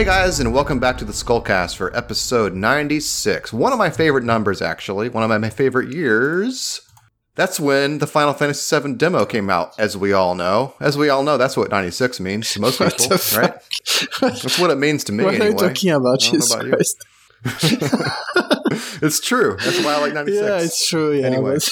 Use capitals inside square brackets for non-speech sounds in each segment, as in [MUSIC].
Hey guys, and welcome back to the Skullcast for episode 96. One of my favorite numbers, actually. One of my favorite years. That's when the Final Fantasy VII demo came out, as we all know. As we all know, that's what 96 means to most [LAUGHS] What people, right? That's what it means to me, what anyway. are you talking about? I don't know Jesus about. Christ. [LAUGHS] it's true. That's why I like 96. Yeah, it's true. Yeah, Anyway. [LAUGHS]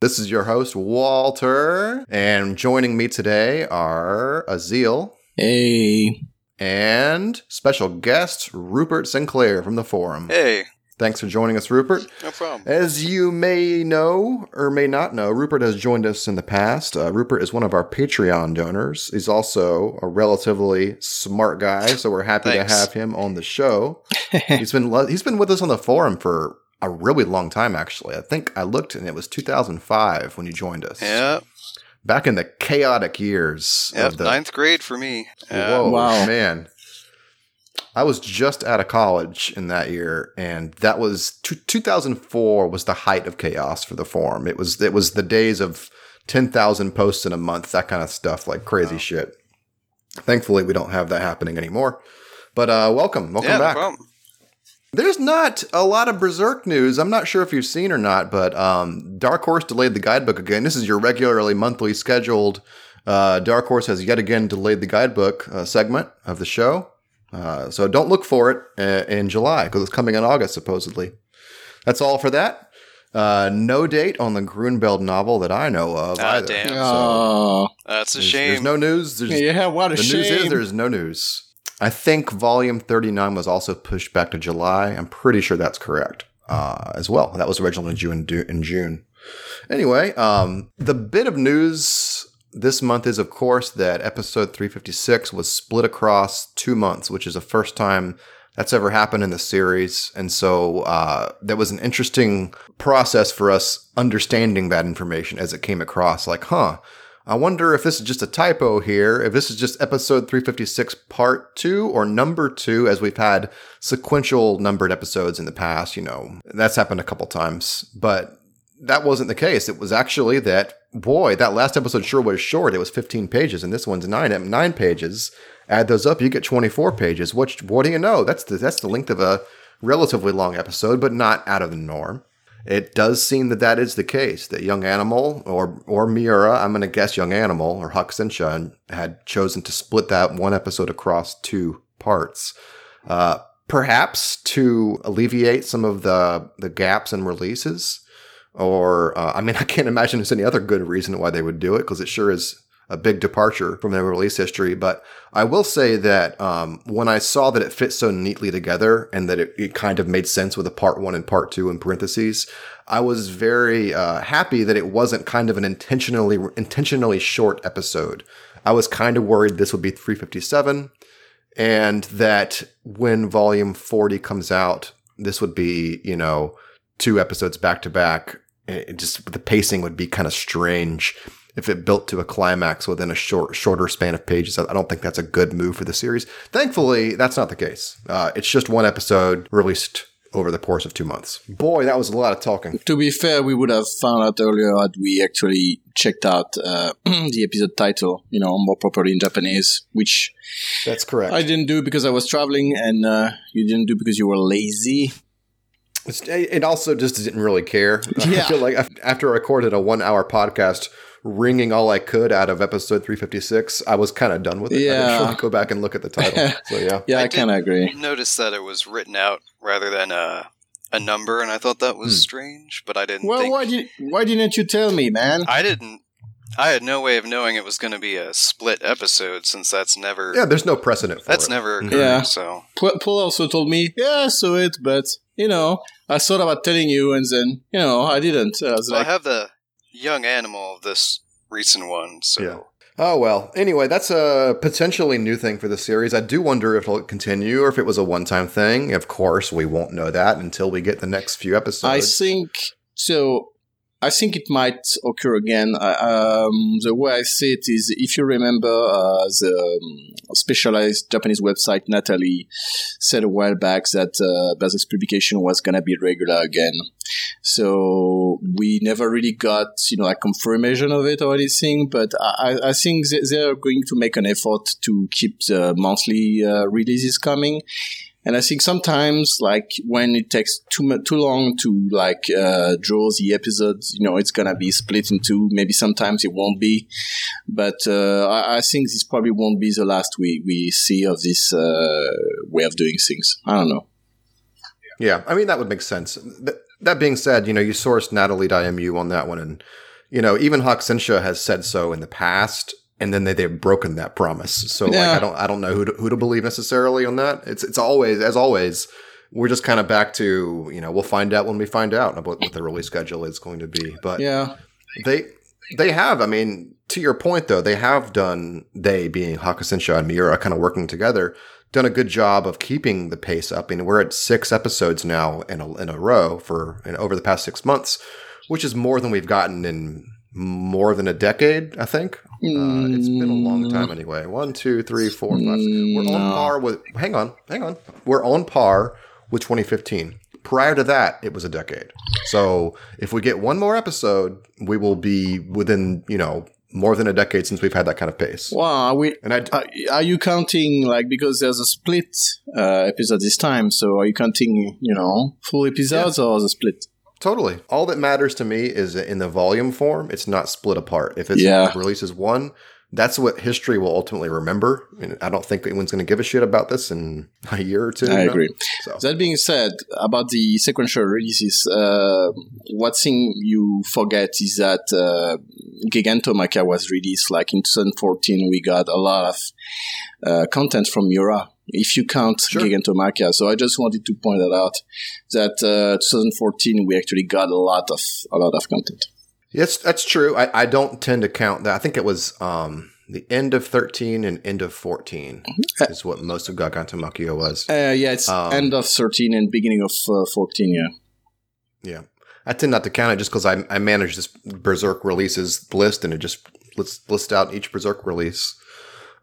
This is your host, Walter, and joining me today are Azil Hey, and special guest, Rupert Sinclair from the forum. Hey, Thanks for joining us, Rupert. no problem. As you may know or may not know, Rupert has joined us in the past. Uh, Rupert is one of our Patreon donors. He's also a relatively smart guy, so we're happy Thanks. to have him on the show. [LAUGHS] he's been lo- he's been with us on the forum for a really long time, actually. I think I looked and it was 2005 when you joined us. Yeah, back in the chaotic years yeah, of the ninth grade for me. Yeah. Whoa, Wow. man. I was just out of college in that year, and that was two, 2004 was the height of chaos for the forum. It was it was the days of 10,000 posts in a month, that kind of stuff, like crazy Wow. shit. Thankfully, we don't have that happening anymore. But uh, welcome, welcome yeah, back. no problem. There's not a lot of Berserk news. I'm not sure if you've seen or not, but um, Dark Horse delayed the guidebook again. This is your regularly monthly scheduled. Uh, Dark Horse has yet again delayed the guidebook uh, segment of the show. Uh, so don't look for it uh, in July because it's coming in August, supposedly. That's all for that. Uh, no date on the Grunbeld novel that I know of Ah, either. damn. So oh, That's a there's, shame. there's no news. There's, yeah, what a the shame. news is there's no news. I think volume 39 was also pushed back to July. I'm pretty sure that's correct uh, as well. That was originally due in, in June. Anyway, um, the bit of news this month is, of course, that episode 356 was split across two months, which is the first time that's ever happened in the series. And so uh, that was an interesting process for us understanding that information as it came across. Like, huh, I wonder if this is just a typo here, if this is just episode 356 part two or number two, as we've had sequential numbered episodes in the past. You know, that's happened a couple times, but that wasn't the case. It was actually that, boy, that last episode sure was short. It was 15 pages, and this one's nine, nine pages. Add those up, you get 24 pages. What, what do you know? That's the, that's the length of a relatively long episode, but not out of the norm. It does seem that that is the case. That Young Animal or or Miura, I'm going to guess Young Animal or Hakusensha had chosen to split that one episode across two parts, uh, perhaps to alleviate some of the the gaps in releases. Or uh, I mean, [LAUGHS] I can't imagine there's any other good reason why they would do it because it sure is a big departure from their release history. But I will say that um, when I saw that it fit so neatly together and that it, it kind of made sense with a part one and part two in parentheses, I was very uh, happy that it wasn't kind of an intentionally intentionally short episode. I was kind of worried this would be 357 and that when volume 40 comes out, this would be, you know, two episodes back to back. It just the pacing would be kind of strange if it built to a climax within a short, shorter span of pages. I don't think that's a good move for the series. Thankfully, that's not the case. Uh, it's just one episode released over the course of two months. Boy, that was a lot of talking. to be fair, we would have found out earlier had we actually checked out uh, [CLEARS THROAT] the episode title, you know, more properly in Japanese, which That's correct. I didn't do because I was traveling, and uh, you didn't do because you were lazy. It also just didn't really care. [LAUGHS] I feel like after I recorded a one hour podcast, wringing all I could out of episode 356, I was kind of done with it. I Yeah. didn't really go back and look at the title. [LAUGHS] so, yeah. Yeah, I, I kind of agree. Noticed that it was written out rather than a a number, and I thought that was Hmm. strange. But I didn't. Well, think, why did why didn't you tell me, man? I didn't. I had no way of knowing it was going to be a split episode since that's never. Yeah, there's no precedent for that's it. never occurred. Yeah. So Paul Paul also told me, yeah, I saw it, but you know, I thought about telling you, and then you know, I didn't. I was well, like, I have the young animal of this recent one. So Yeah. Oh well. Anyway, that's a potentially new thing for the series. I do wonder if it'll continue or if it was a one-time thing. Of course, we won't know that until we get the next few episodes. I think so. I think it might occur again. Um, the way I see it is, if you remember, uh, the um, specialized Japanese website Natalie said a while back that uh, publication was gonna be regular again. So we never really got, you know, a confirmation of it or anything. But I, I think they're going to make an effort to keep the monthly uh, releases coming. And I think sometimes, like when it takes too too long to like uh, draw the episodes, you know, it's gonna be split in two. Maybe sometimes it won't be, but uh, I, I, think this probably won't be the last we we see of this uh, way of doing things. I don't know. Yeah, I mean that would make sense. Th- that being said, you know, you sourced Natalie.mu on that one, and you know, even Hakusensha has said so in the past and then they they've broken that promise. So yeah. like I don't I don't know who to, who to believe necessarily on that. It's it's always as always we're just kind of back to you know we'll find out when we find out about what the release schedule is going to be. But yeah, they they have. I mean, to your point though, they have done they being Hakusensha and Miura kind of working together. Done a good job of keeping the pace up. I mean, we're at six episodes now in a, in a row for in, over the past six months, which is more than we've gotten in more than a decade, I think. Uh, it's been a long mm. time anyway. One, two, three, four, five. We're on mm, par with. Hang on, hang on. We're on par with 2015. Prior to that, it was a decade. So if we get one more episode, we will be within you know more than a decade since we've had that kind of pace. Wow, are we? And I, are, are you counting like because there's a split uh, episode this time? So are you counting you know full episodes yeah. or the split? Totally. All that matters to me is in the volume form, it's not split apart. If it's yeah. releases one, that's what history will ultimately remember. I, mean, I don't think anyone's going to give a shit about this in a year or two. I agree. So. That being said, about the sequential releases, uh, what thing you forget is that uh, Gigantomachia was released like in 2014. We got a lot of uh, content from Miura if you count sure. Gigantomachia. So I just wanted to point that out that uh, 2014 we actually got a lot of a lot of content. Yes, that's true. I, I don't tend to count that. I think it was um, the end of 13 and end of 14 mm-hmm. is what most of Gigantomachia was. Uh, yeah, it's um, end of 13 and beginning of uh, 14, yeah. Yeah. I tend not to count it just because I, I manage this Berserk releases list and it just lists, lists out each Berserk release.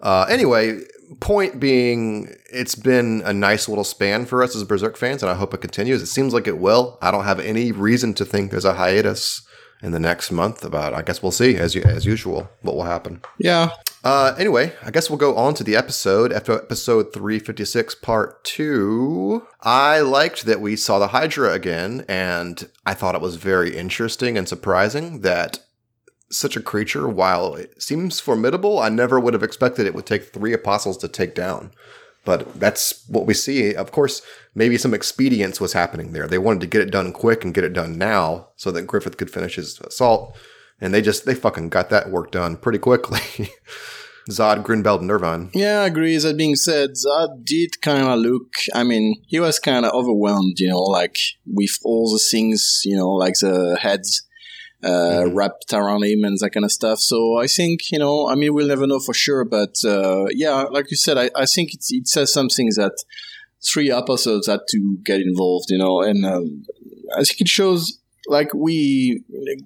Uh, anyway, point being, it's been a nice little span for us as Berserk fans, and I hope it continues. It seems like it will. I don't have any reason to think there's a hiatus in the next month. About, I guess we'll see as as usual what will happen. Yeah. Uh, anyway, I guess we'll go on to the episode. After episode 356, part two, I liked that we saw the Hydra again, and I thought it was very interesting and surprising that such a creature, while it seems formidable, I never would have expected it would take three apostles to take down. But that's what we see. Of course, maybe some expedience was happening there. They wanted to get it done quick and get it done now so that Griffith could finish his assault. And they just, they fucking got that work done pretty quickly. [LAUGHS] Zod, Grunbeld, and Nirvan. Yeah, I agree. That being said, Zod did kind of look, I mean, he was kind of overwhelmed, you know, like with all the things, you know, like the heads uh, mm-hmm. wrapped around him and that kind of stuff. So I think, you know, I mean, we'll never know for sure, but uh, yeah, like you said, I, I think it, it says something that three episodes had to get involved, you know, and um, I think it shows like we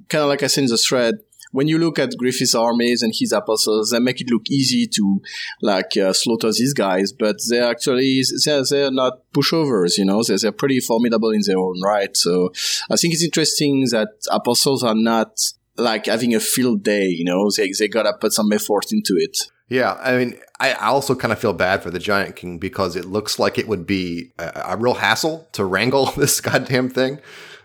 kind of like I said in the thread, when you look at Griffith's armies and his apostles, they make it look easy to like uh, slaughter these guys, but they're actually they're, they're not pushovers. You know, they're, they're pretty formidable in their own right. So I think it's interesting that apostles are not like having a field day. You know, they they gotta put some effort into it. Yeah, I mean, I also kind of feel bad for the Giant King because it looks like it would be a, a real hassle to wrangle [LAUGHS] this goddamn thing.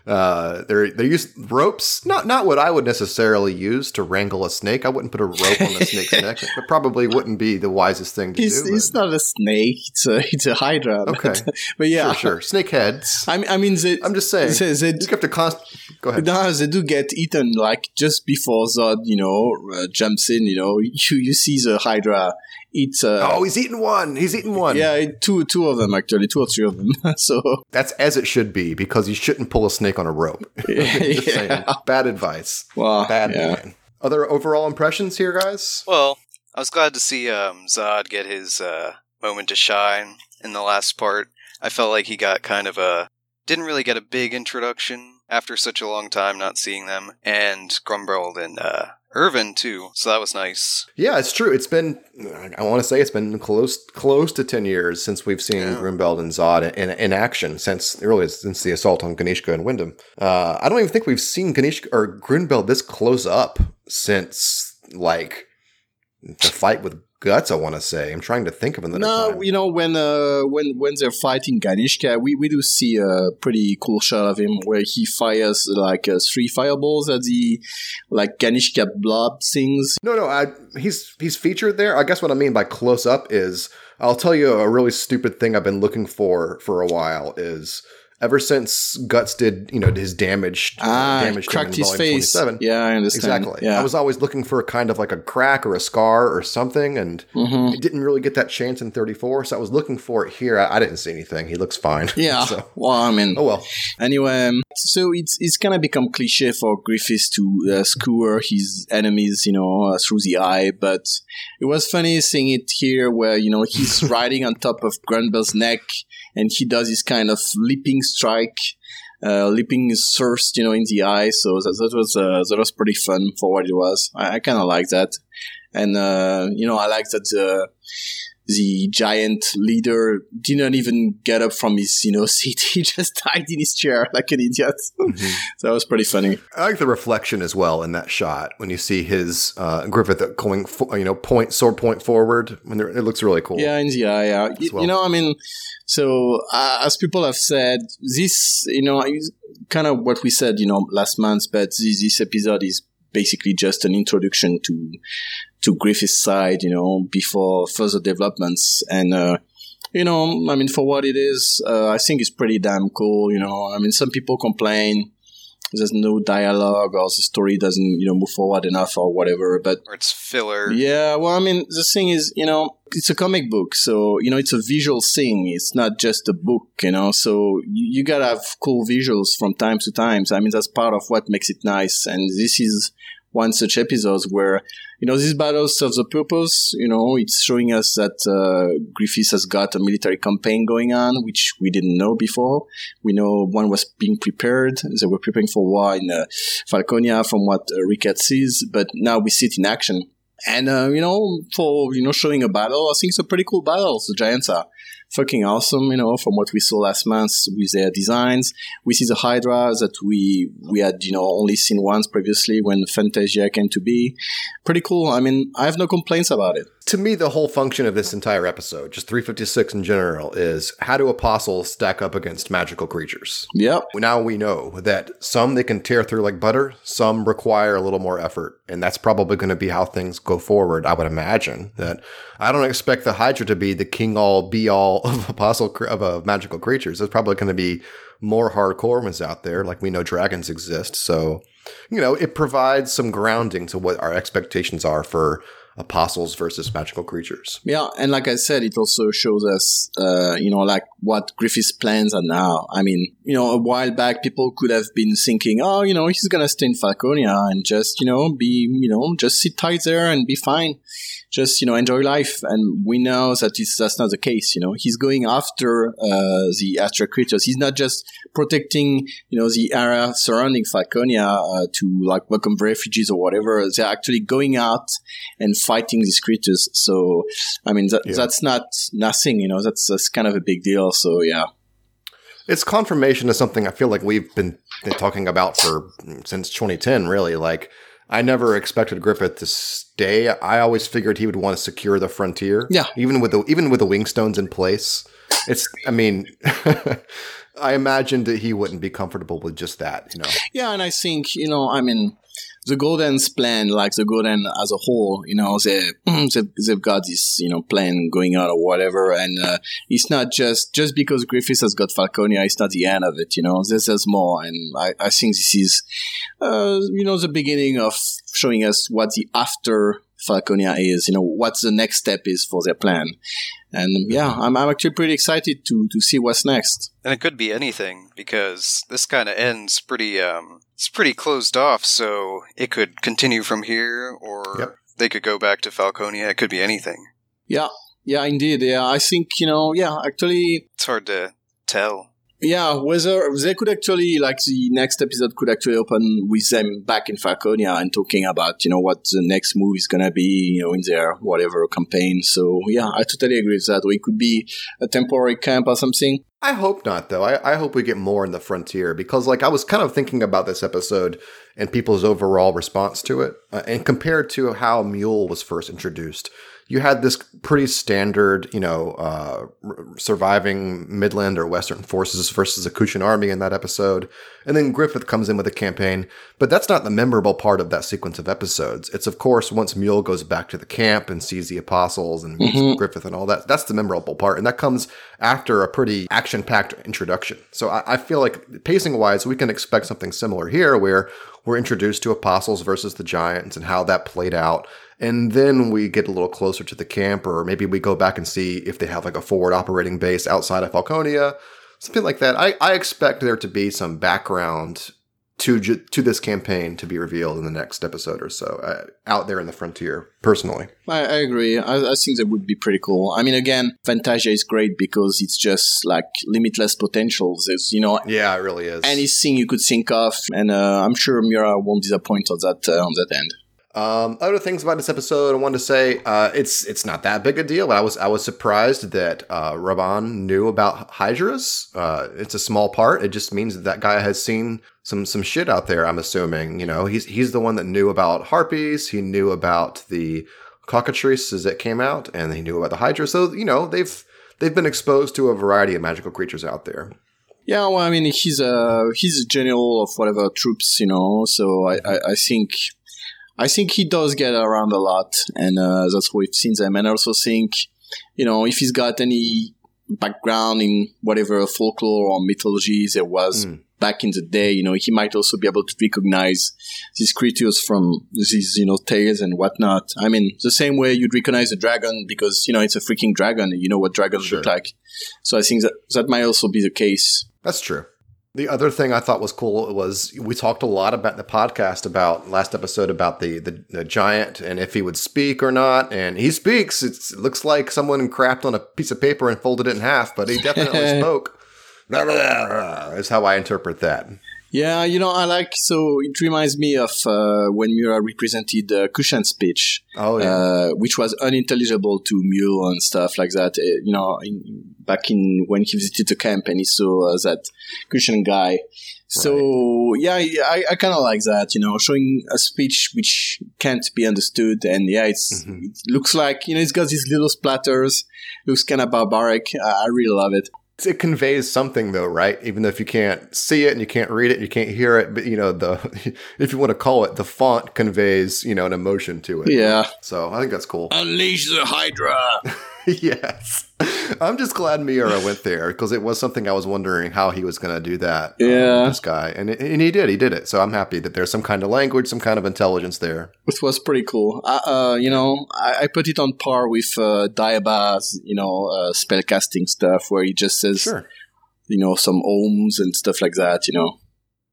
Uh, they're they use ropes, not not what I would necessarily use to wrangle a snake. I wouldn't put a rope on a snake's [LAUGHS] neck. It probably wouldn't be the wisest thing to it's, do. It's not a snake. It's a it's a hydra. Okay, but, [LAUGHS] but yeah, sure, sure. Snake heads. I mean, I mean, they, I'm just saying. They, they, you have to const- Go ahead. No, they do get eaten like just before Zod, you know, uh, jumps in. You know, [LAUGHS] you you see the hydra eat. Uh, oh, he's eating one. He's eating one. Yeah, two two of them actually, two or three of them. [LAUGHS] so that's as it should be because you shouldn't pull a snake on a rope. [LAUGHS] [LAUGHS] yeah. Bad advice. Well, bad yeah. man. Other overall impressions here, guys? Well, I was glad to see um, Zod get his uh, moment to shine in the last part. I felt like he got kind of a didn't really get a big introduction after such a long time not seeing them, and Grunbeld and uh, Irvine too. So that was nice. Yeah, it's true. It's been I want to say it's been close close to ten years since we've seen Yeah. And Zod in, in action since really since the assault on Ganishka and Windham. Uh, I don't even think we've seen Ganishka or Grunbeld this close up since like the fight with Guts. I want to say. I'm trying to think of another No, time. you know when uh, when when they're fighting Ganishka, we, we do see a pretty cool shot of him where he fires like uh, three fireballs at the like Ganishka blob things. No, no, I, he's he's featured there. I guess what I mean by close up is I'll tell you a really stupid thing I've been looking for for a while is ever since Guts did you know his damage Ah, damage cracked his face. 27, Yeah, I understand. Exactly. Yeah. I was always looking for a kind of like a crack or a scar or something, and Mhm. it didn't really get that chance in 34. So I was looking for it here. I, I didn't see anything. He looks fine. [LAUGHS] Yeah. so, Well, I mean, oh well. Anyway, um, so it's it's kind of become cliche for Griffiths to uh, skewer his enemies, you know, uh, through the eye. But it was funny seeing it here, where you know he's [LAUGHS] riding on top of Grunbeld's neck, and he does this kind of leaping strike, uh, leaping first, you know, in the eye. So that, that was uh, that was pretty fun for what it was. I, I kind of like that, and uh, you know, I like that the the giant leader didn't even get up from his you know [LAUGHS] seat he just died in his chair like an idiot [LAUGHS] Mhm. so that was pretty funny I like the reflection as well in that shot when you see his uh, Griffith going, fo- you know, point sword point forward. When it looks really cool. yeah in the eye yeah well. you know i mean so uh, as people have said this you know kind of what we said you know last month but this, this episode is basically just an introduction to to griffith's side you know before further developments and uh you know, I mean, for what it is, uh, I think it's pretty damn cool. You know, I mean, some people complain there's no dialogue or the story doesn't, you know, move forward enough or whatever. But Or it's filler. yeah, well, I mean, the thing is, you know, it's a comic book, so you know, it's a visual thing. It's not just a book, you know. So you, you gotta have cool visuals from time to time. so, I mean, that's part of what makes it nice. And this is one such episode where you know this battle serves a purpose. You know, it's showing us that uh, Griffiths has got a military campaign going on, which we didn't know before. We know one was being prepared; they were preparing for war in uh, Falconia, from what uh, Rickert sees. But now we see it in action. And uh, you know, for you know, showing a battle, I think it's a pretty cool battle. The Giants are fucking awesome. You know, from what we saw last month with their designs, we see the Hydra that we we had you know only seen once previously when Fantasia came to be. Pretty cool. I mean, I have no complaints about it. To me, the whole function of this entire episode, just 356 in general, is how do apostles stack up against magical creatures? Yep. Now we know that some they can tear through like butter, some require a little more effort. And that's probably going to be how things go forward, I would imagine. That I don't expect the Hydra to be the king all be all of [LAUGHS] apostle of uh, magical creatures. There's probably going to be more hardcore ones out there, like we know dragons exist. So, you know, it provides some grounding to what our expectations are for apostles versus magical creatures. Yeah, and like I said, it also shows us, uh, you know, like what Griffith's plans are now. I mean, you know, a while back, people could have been thinking, oh, you know, he's gonna stay in Falconia and just, you know, be, you know, just sit tight there and be fine. Just, you know, enjoy life. And we know that that's not the case, you know. He's going after, uh, the Astra creatures. He's not just protecting, you know, the area surrounding Falconia, uh, to like welcome refugees or whatever. They're actually going out and fighting these creatures. So, I mean, that, Yeah. that's not nothing, you know, that's, that's kind of a big deal. So, yeah. It's confirmation of something I feel like we've been been talking about for since 2010. Really, like I never expected Griffith to stay. I always figured he would want to secure the frontier. Yeah. even with the even with the wingstones in place. It's. I mean, [LAUGHS] I imagined that he wouldn't be comfortable with just that. You know. Yeah, and I think, you know, I mean, the Golden's plan, like the Golden as a whole, you know, they, [CLEARS THROAT] they've, they've got this, you know, plan going on or whatever. And uh, it's not just, just because Griffiths has got Falconia, it's not the end of it, you know, there's, there's more. And I, I think this is, uh, you know, the beginning of showing us what the after Falconia is, you know, what the next step is for their plan. And yeah, I'm, I'm actually pretty excited to, to see what's next. And it could be anything because this kind of ends pretty um it's pretty closed off, so it could continue from here or Yep. they could go back to Falconia. It could be anything. Yeah, yeah, indeed. Yeah, I think, you know, yeah, actually, It's hard to tell. Yeah, whether they could actually, like, the next episode could actually open with them back in Falconia and talking about, you know, what the next move is gonna be, you know, in their whatever campaign. So, yeah, I totally agree with that. Or it could be a temporary camp or something. I hope not, though. I, I hope we get more in the frontier because, like, I was kind of thinking about this episode and people's overall response to it, uh, and compared to how Mule was first introduced you had this pretty standard, you know, uh, surviving Midland or Western forces versus the Kushan army in that episode. And then Griffith comes in with a campaign, but that's not the memorable part of that sequence of episodes. It's, of course, once Mule goes back to the camp and sees the apostles and mm-hmm. Griffith and all that. That's the memorable part. And that comes after a pretty action packed introduction. So I, I feel like pacing wise, we can expect something similar here where we're introduced to apostles versus the giants and how that played out and then we get a little closer to the camp, or maybe we go back and see if they have like a forward operating base outside of Falconia, something like that. I, I expect there to be some background to to this campaign to be revealed in the next episode or so uh, out there in the frontier personally. I, I agree. I, I, think that would be pretty cool. I mean again fantasia is great because it's just like limitless potentials there's you know yeah it really is. anything you could think of and uh, i'm sure Miura won't disappoint on that uh, on that end um, other things about this episode, I wanted to say uh, it's it's not that big a deal. I was I was surprised that uh, Raban knew about Hydras. Uh, it's a small part. It just means that that guy has seen some some shit out there. I'm assuming. You know, he's he's the one that knew about harpies. He knew about the cockatrices that came out, and he knew about the Hydra. So you know, they've they've been exposed to a variety of magical creatures out there. Yeah, well, I mean, he's a he's a general of whatever troops, you know. So I, I, I think I think he does get around a lot, and uh, that's what we've seen them. And I also think, you know, if he's got any background in whatever folklore or mythology there was mm. back in the day, you know, he might also be able to recognize these creatures from these, you know, tales and whatnot. I mean, the same way you'd recognize a dragon because, you know, it's a freaking dragon. You know what dragons sure. look like. So I think that that might also be the case. That's true. The other thing I thought was cool was we talked a lot about the podcast about last episode about the, the, the giant and if he would speak or not, and he speaks. It's, it looks like someone crapped on a piece of paper and folded it in half, but he definitely [LAUGHS] spoke. Is how I interpret that. Yeah, you know, I like so it reminds me of uh, when Miura represented uh, Kushan's speech, oh, yeah. uh, which was unintelligible to Mule and stuff like that. Uh, you know, in, back in when he visited the camp and he saw uh, that Kushan guy. So right. yeah, I, I kind of like that. You know, showing a speech which can't be understood, and yeah, mm-hmm. it looks like you know it's got these little splatters. Looks kind of barbaric. I really love it it conveys something though, right? Even though if you can't see it and you can't read it and you can't hear it, but you know, the [LAUGHS] if you want to call it, the font conveys, you know, an emotion to it. Yeah. So I think that's cool. Unleash the Hydra. [LAUGHS] [LAUGHS] yes. I'm just glad Miura went there because it was something I was wondering how he was going to do that. Um, yeah. Um, this guy. And, and he did. He did it. So I'm happy that there's some kind of language, some kind of intelligence there. Which was pretty cool. Uh, uh, you know, I, I, put it on par with uh, Daiba's, you know, uh, spellcasting stuff where he just says, sure. you know, some ohms and stuff like that, you know.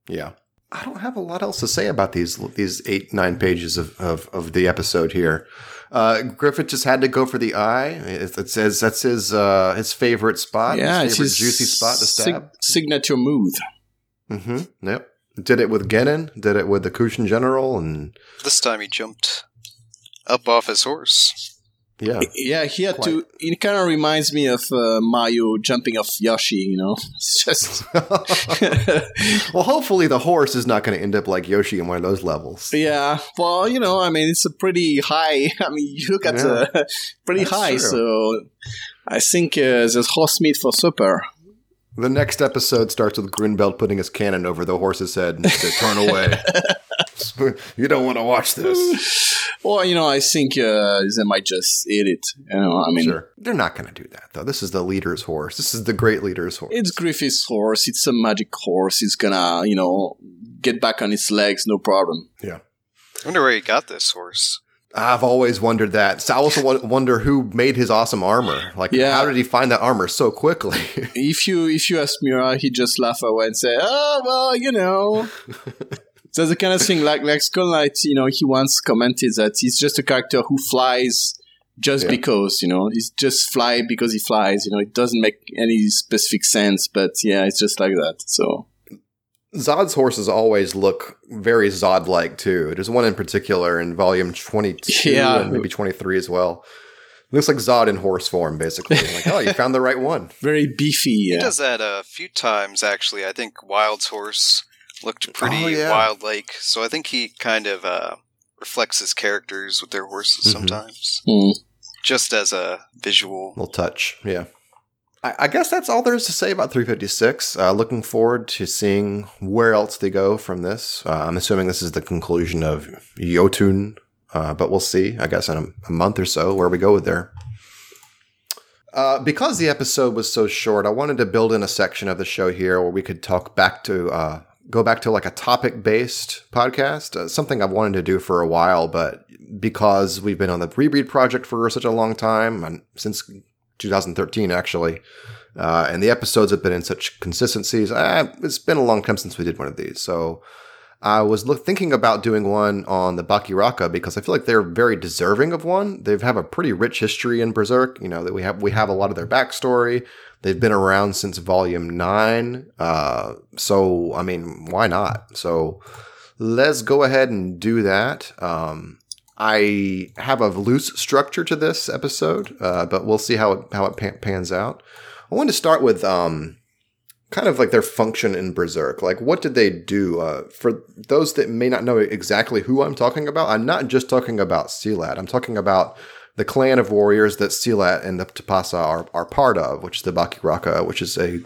Yeah. I don't have a lot else to say about these these eight nine pages of, of, of the episode here. Uh, Griffith just had to go for the eye. It, it says that's his uh, his favorite spot. Yeah, his favorite his juicy spot to stab. Sig- signature move. Mm-hmm. Yep. Did it with Gennon. Did it with the Kushan General, and this time he jumped up off his horse. Yeah, yeah, he had Quite. to. It kind of reminds me of uh, Mario jumping off Yoshi. You know, [LAUGHS] it's just. [LAUGHS] [LAUGHS] well, hopefully the horse is not going to end up like Yoshi in one of those levels. Yeah, well, you know, I mean, it's a pretty high. I mean, you look at yeah. the pretty That's high, true. so I think uh, there's horse meat for supper. The next episode starts with Grunbeld putting his cannon over the horse's head and "Turn away." [LAUGHS] you don't want to watch this. [LAUGHS] Well, you know, I think uh, they might just eat it. You know, I mean, sure. they're not going to do that though. This is the leader's horse. This is the great leader's horse. It's Griffith's horse. It's a magic horse. It's gonna, you know, get back on its legs, no problem. Yeah. I wonder where he got this horse. I've always wondered that. So I also wonder who made his awesome armor. Like, yeah. how did he find that armor so quickly? if you if you ask Miura, he just laugh away and say, "Oh well, you know." [LAUGHS] so the kind of thing like like Skull Knight. You know, he once commented that he's just a character who flies just Yeah. because you know he's just fly because he flies. You know, it doesn't make any specific sense, but yeah, it's just like that. So Zod's horses always look very Zod like too. There's one in particular in volume 22 [LAUGHS] Yeah. and maybe 23 as well. Looks like Zod in horse form, basically. [LAUGHS] like, oh, you found the right one. very beefy. He does that a few times, actually. I think Wyald's horse looked pretty Oh, yeah. wild-like, so I think he kind of uh, reflects his characters with their horses Mhm. sometimes, Hmm. just as a visual. Little touch, yeah. I, I guess that's all there is to say about 356. Uh, looking forward to seeing where else they go from this. Uh, I'm assuming this is the conclusion of Yotun, uh, but we'll see, I guess, in a, a month or so where we go with there. Uh, because the episode was so short, I wanted to build in a section of the show here where we could talk back to, uh, go back to like a topic based podcast, uh, something I've wanted to do for a while, but because we've been on the Rebreed project for such a long time, and since 2013 actually, uh, and the episodes have been in such consistencies, uh, it's been a long time since we did one of these. So I was look, thinking about doing one on the Bakiraka because I feel like they're very deserving of one. They have a pretty rich history in Berserk. You know that we have we have a lot of their backstory. They've been around since Volume Nine. Uh, so I mean, why not? So let's go ahead and do that. Um, I have a loose structure to this episode, uh, but we'll see how it how it pan- pans out. I wanted to start with um, kind of like their function in Berserk. Like, what did they do? Uh, for those that may not know exactly who I'm talking about, I'm not just talking about Silat. I'm talking about the clan of warriors that Silat and the Tapasa are, are part of, which is the Bakiraka, which is a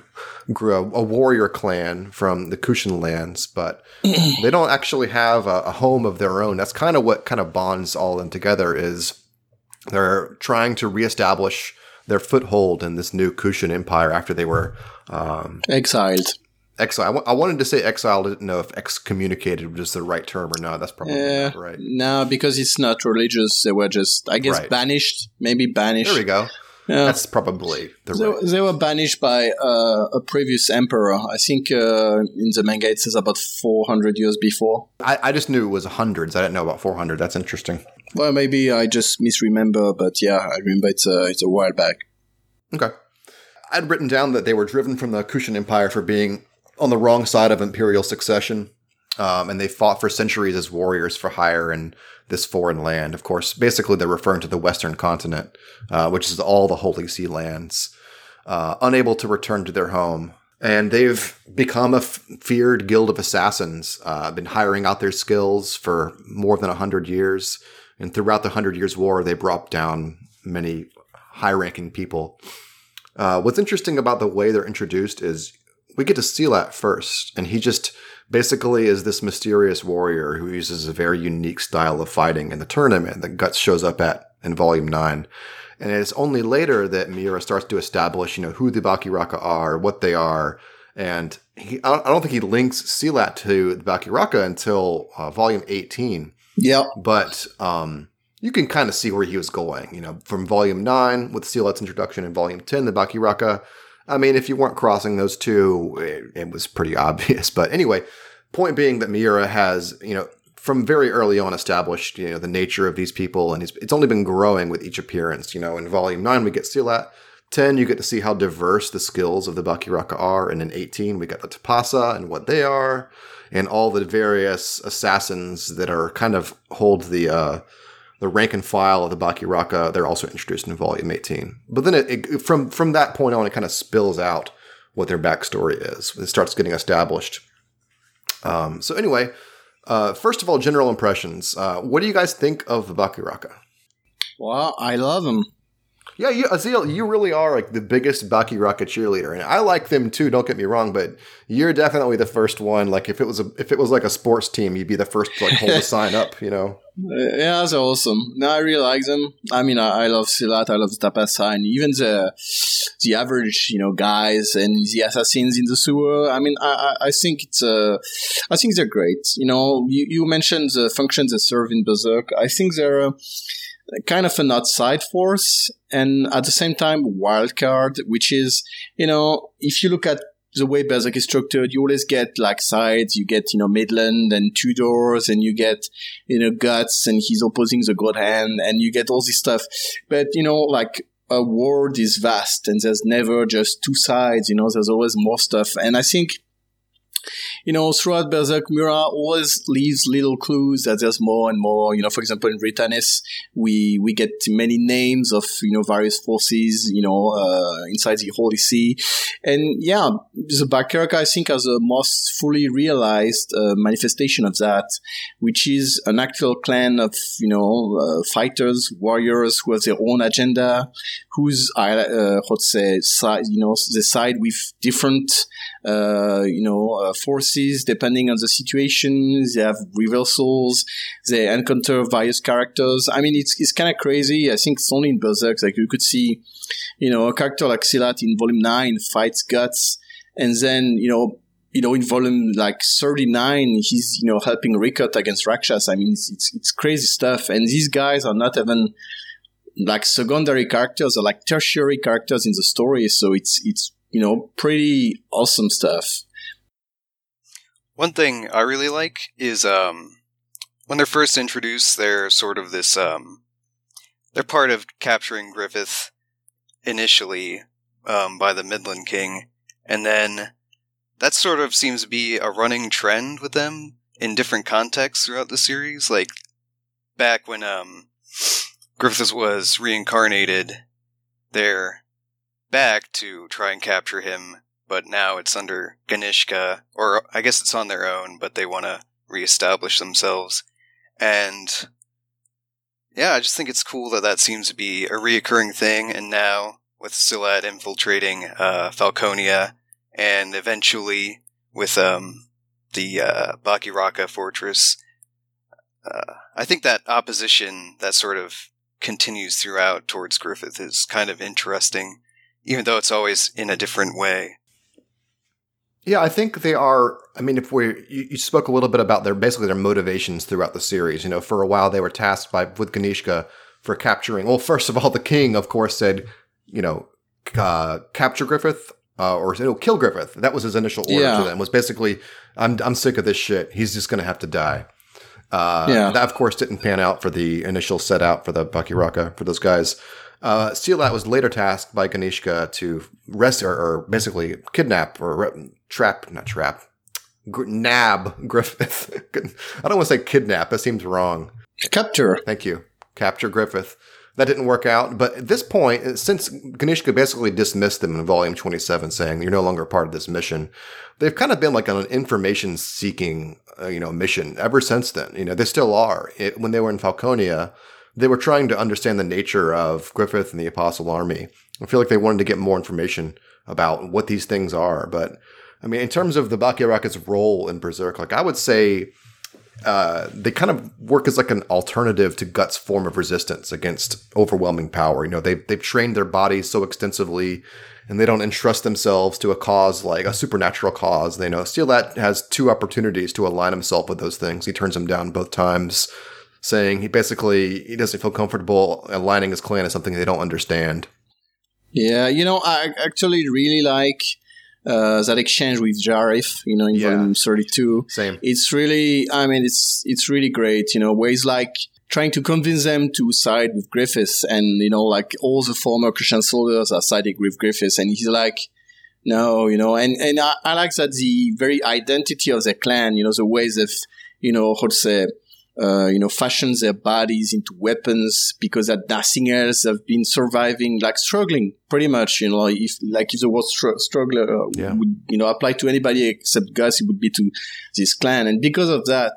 a warrior clan from the Kushan lands, but [CLEARS THROAT] they don't actually have a, a home of their own. That's kind of what kind of bonds all of them together is they're trying to reestablish their foothold in this new Kushan empire after they were um, Exiled. Exiled. I wanted to say exiled. I didn't know if excommunicated was the right term or not. That's probably Yeah. not right. No, because it's not religious. They were just, I guess, Right. banished. Maybe banished. There we go. Yeah. That's probably the They, right. they were banished by uh, a previous emperor. I think uh, in the manga it says about 400 years before. I, I just knew it was hundreds. I didn't know about 400. That's interesting. Well, maybe I just misremember, but yeah, I remember it's a, it's a while back. Okay. I'd written down that they were driven from the Kushan Empire for being on the wrong side of imperial succession, um, and they fought for centuries as warriors for hire in this foreign land. Of course, basically they're referring to the Western continent, uh, which is all the Holy See lands, uh, unable to return to their home. And they've become a f- feared guild of assassins, uh, been hiring out their skills for more than 100 years. And throughout the Hundred Years' War, they brought down many high ranking people. Uh, what's interesting about the way they're introduced is we get to Silat first, and he just basically is this mysterious warrior who uses a very unique style of fighting in the tournament that Guts shows up at in Volume 9. And it's only later that Miura starts to establish, you know, who the Bakiraka are, what they are, and he, I don't think he links Silat to the Bakiraka until uh, Volume 18 Yeah. but um, you can kind of see where he was going. You know, from Volume Nine with Silat's introduction, and Volume Ten, the Bakiraka. I mean, if you weren't crossing those two, it, it was pretty [LAUGHS] obvious. But anyway, point being that Miura has, you know, from very early on established, you know, the nature of these people, and it's, it's only been growing with each appearance. You know, in Volume Nine we get Silat. 10, you get to see how diverse the skills of the Bakiraka are. And in 18, we got the Tapasa and what they are, and all the various assassins that are kind of hold the uh, the rank and file of the Bakiraka. They're also introduced in Volume 18. But then it, it, from, from that point on, it kind of spills out what their backstory is. It starts getting established. Um, so, anyway, uh, first of all, general impressions. Uh, what do you guys think of the Bakiraka? Well, I love them. Yeah, you, Azil, you really are like the biggest Bakiraka cheerleader, and I like them too. Don't get me wrong, but you're definitely the first one. Like if it was a if it was like a sports team, you'd be the first to like hold a sign up. You know? [LAUGHS] Yeah, they're awesome. No, I really like them. I mean, I, I love Silat, I love the Tapasa, and even the the average, you know, guys and the assassins in the sewer. I mean, I, I I think it's uh, I think they're great. You know, you, you mentioned the functions they serve in Berserk. I think they're uh, kind of an outside force and at the same time wild card, which is, you know, if you look at the way Berserk is structured, you always get like sides. You get you know Midland and Tudors, and you get you know Guts, and he's opposing the God Hand, and you get all this stuff. But you know, like a world is vast, and there's never just two sides. You know, there's always more stuff, and I think you know, throughout Berserk, Miura always leaves little clues that there's more and more. You know, for example, in Vritannis, we we get many names of you know various forces. You know, uh, inside the Holy See, and yeah, the Bakiraka I think has the most fully realized uh, manifestation of that, which is an actual clan of you know uh, fighters, warriors who have their own agenda, who's uh, how say side, you know they side with different uh, you know uh, depending on the situation. They have reversals. They encounter various characters. I mean, it's it's kind of crazy. I think it's only in Berserk like you could see, you know, a character like Silat in Volume Nine fights Guts, and then you know you know, in volume like 39, he's, you know, helping Rickert against Rakshas. I mean, it's, it's, it's, crazy stuff. And these guys are not even like secondary characters or like tertiary characters in the story. So it's, it's, you know, pretty awesome stuff. One thing I really like is, um, when they're first introduced, they're sort of this, um, they're part of capturing Griffith initially, um, by the Midland King. And then that sort of seems to be a running trend with them in different contexts throughout the series. Like back when um, Griffith was reincarnated, they're back to try and capture him, but now it's under Ganishka, or I guess it's on their own, but they want to reestablish themselves. And yeah, I just think it's cool that that seems to be a reoccurring thing. And now with Silat infiltrating uh, Falconia and eventually with um, the uh, Bakiraka fortress. Uh, I think that opposition that sort of continues throughout towards Griffith is kind of interesting, even though it's always in a different way. Yeah, I think they are. I mean, if we you, you, spoke a little bit about their basically their motivations throughout the series. You know, for a while they were tasked by with Ganishka for capturing. Well, [LAUGHS] first of all, the king, of course, said, you know, uh, capture Griffith uh, or no, kill Griffith. That was his initial order yeah. to them. Was basically, I'm I'm sick of this shit. He's just going to have to die. Uh, yeah. That of course didn't pan out for the initial set out for the Bakiraka for those guys. Uh, Silat was later tasked by Ganishka to rest or, or basically kidnap or trap, not trap, gr- nab Griffith. [LAUGHS] I don't want to say kidnap. That seems wrong. Capture. Thank you. Capture Griffith. That didn't work out. But at this point, since Ganishka basically dismissed them in volume 27, saying you're no longer part of this mission, they've kind of been like on an information seeking, uh, you know, mission ever since then. You know, they still are. It, when they were in Falconia, they were trying to understand the nature of Griffith and the Apostle Army. I feel like they wanted to get more information about what these things are. But I mean, in terms of the Bakiraka's role in Berserk, like I would say uh, they kind of work as like an alternative to Guts' form of resistance against overwhelming power. You know, they've, they've trained their bodies so extensively and they don't entrust themselves to a cause like a supernatural cause. They know Silat has two opportunities to align himself with those things. He turns them down both times, saying he basically he doesn't feel comfortable aligning his clan as something they don't understand. Yeah, you know, I actually really like uh, that exchange with Jarif, you know, in yeah. volume 32. Same. It's really, I mean, it's, it's really great, you know, ways like trying to convince them to side with Griffiths and, you know, like all the former Kushan soldiers are siding with Griffiths and he's like, no, you know, and, and I, I like that the very identity of the clan, you know, the ways of, you know, how to say, uh, you know, fashion their bodies into weapons because that nothing else have been surviving, like struggling pretty much, you know, if, like if the word str- struggler uh, yeah. would, you know, apply to anybody except Gus, it would be to this clan. And because of that,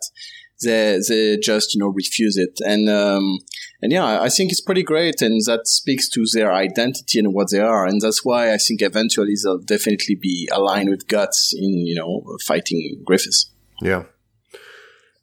they, they just, you know, refuse it. And, um, and yeah, I think it's pretty great. And that speaks to their identity and what they are. And that's why I think eventually they'll definitely be aligned with Guts in, you know, fighting Griffiths. Yeah.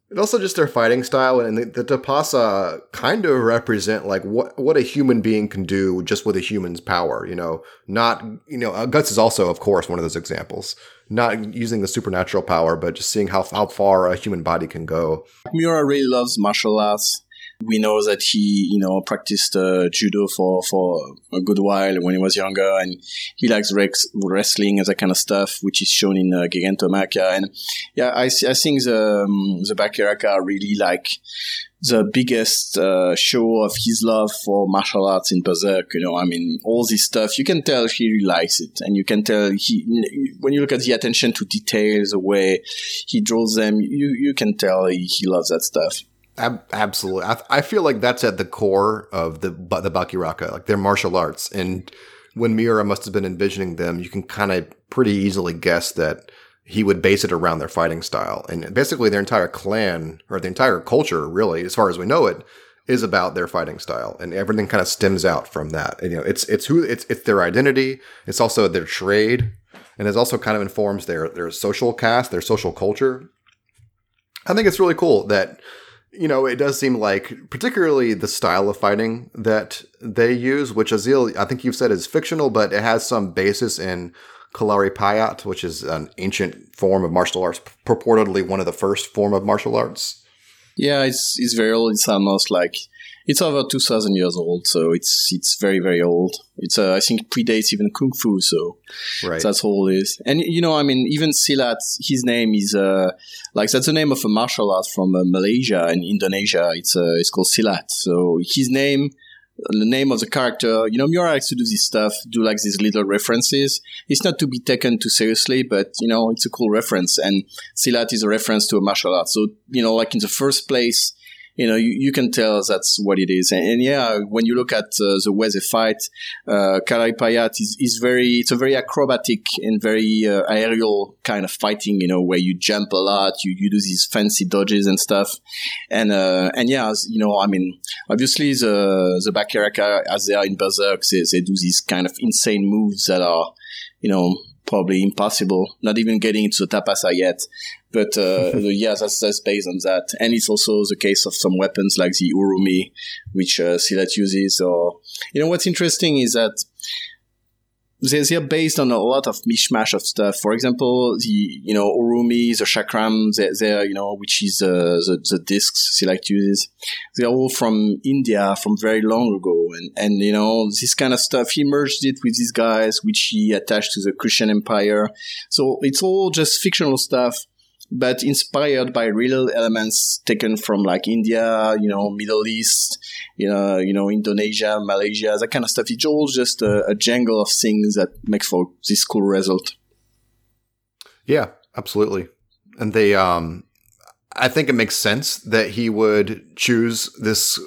And also just their fighting style and the, the Tapasa kind of represent like what what a human being can do just with a human's power, you know. Not you know, uh, Guts is also of course one of those examples. Not using the supernatural power, but just seeing how how far a human body can go. Miura really loves martial arts. We know that he, you know, practiced uh, judo for, for a good while when he was younger and he likes rex- wrestling and that kind of stuff, which is shown in uh, Gigantomachia. And yeah, I, I think the, um, the Bakiraka really like the biggest uh, show of his love for martial arts in Berserk. You know, I mean, all this stuff, you can tell he really likes it. And you can tell he, when you look at the attention to details, the way he draws them, you, you can tell he, he loves that stuff. Ab- absolutely. I, I, feel like that's at the core of the, the Bakiraka, like their martial arts. And when Miura must have been envisioning them, you can kind of pretty easily guess that he would base it around their fighting style. And basically, their entire clan, or the entire culture, really, as far as we know it, is about their fighting style, and everything kind of stems out from that. And, you know, it's it's who it's it's their identity. It's also their trade, and it also kind of informs their their social caste, their social culture. I think it's really cool that you know it does seem like, particularly the style of fighting that they use, which Azil, I think you've said is fictional, but it has some basis in Kalaripayat, which is an ancient form of martial arts, purportedly one of the first form of martial arts. Yeah, it's it's very old. It's almost like it's over two thousand years old, so it's it's very very old. It's uh, I think predates even kung fu, so right. that's all it is. And you know, I mean, even Silat, his name is uh, like that's the name of a martial art from uh, Malaysia and Indonesia. It's uh, it's called Silat. So his name the name of the character. You know, Miura likes to do this stuff, do like these little references. It's not to be taken too seriously, but you know, it's a cool reference. And Silat is a reference to a martial art. So, you know, like in the first place, you know, you, you can tell that's what it is. And, and yeah, when you look at uh, the way they fight, uh, Kalaripayat is, is very, it's a very acrobatic and very uh, aerial kind of fighting, you know, where you jump a lot, you, you do these fancy dodges and stuff. And, uh, and yeah, you know, I mean, obviously the, the Bakiraka, as they are in Berserk, they, they do these kind of insane moves that are, you know, probably impossible. Not even getting into the tapasa yet. But uh, [LAUGHS] yeah, that's, that's based on that. And it's also the case of some weapons like the Urumi, which uh, Silat uses. Or you know what's interesting is that they're, they're based on a lot of mishmash of stuff. For example, the you know urumi, the chakram, they're, they're you know which is uh, the the discs Silat uses. They're all from India from very long ago, and and you know this kind of stuff. He merged it with these guys, which he attached to the Christian Empire. So it's all just fictional stuff but inspired by real elements taken from like India, you know, Middle East, you know, you know, Indonesia, Malaysia, that kind of stuff. It's all just a, a jangle of things that makes for this cool result. Yeah, absolutely. And they, um, I think it makes sense that he would choose this.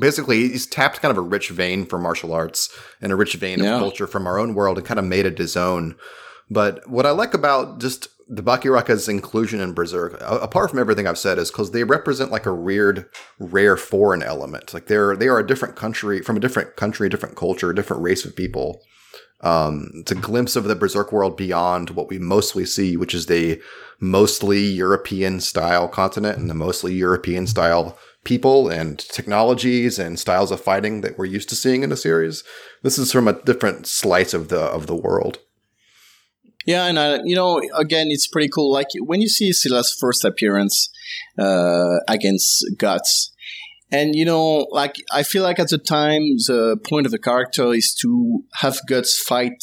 Basically, he's tapped kind of a rich vein for martial arts and a rich vein yeah. of culture from our own world and kind of made it his own. But what I like about just the Bakiraka's inclusion in Berserk, apart from everything I've said, is because they represent like a weird, rare foreign element. Like they're they are a different country from a different country, different culture, different race of people. Um, it's a glimpse of the Berserk world beyond what we mostly see, which is the mostly European style continent and the mostly European style people and technologies and styles of fighting that we're used to seeing in the series. This is from a different slice of the of the world. Yeah, and uh, you know, again, it's pretty cool. Like when you see Silat's first appearance uh, against Guts, and you know, like I feel like at the time the point of the character is to have Guts fight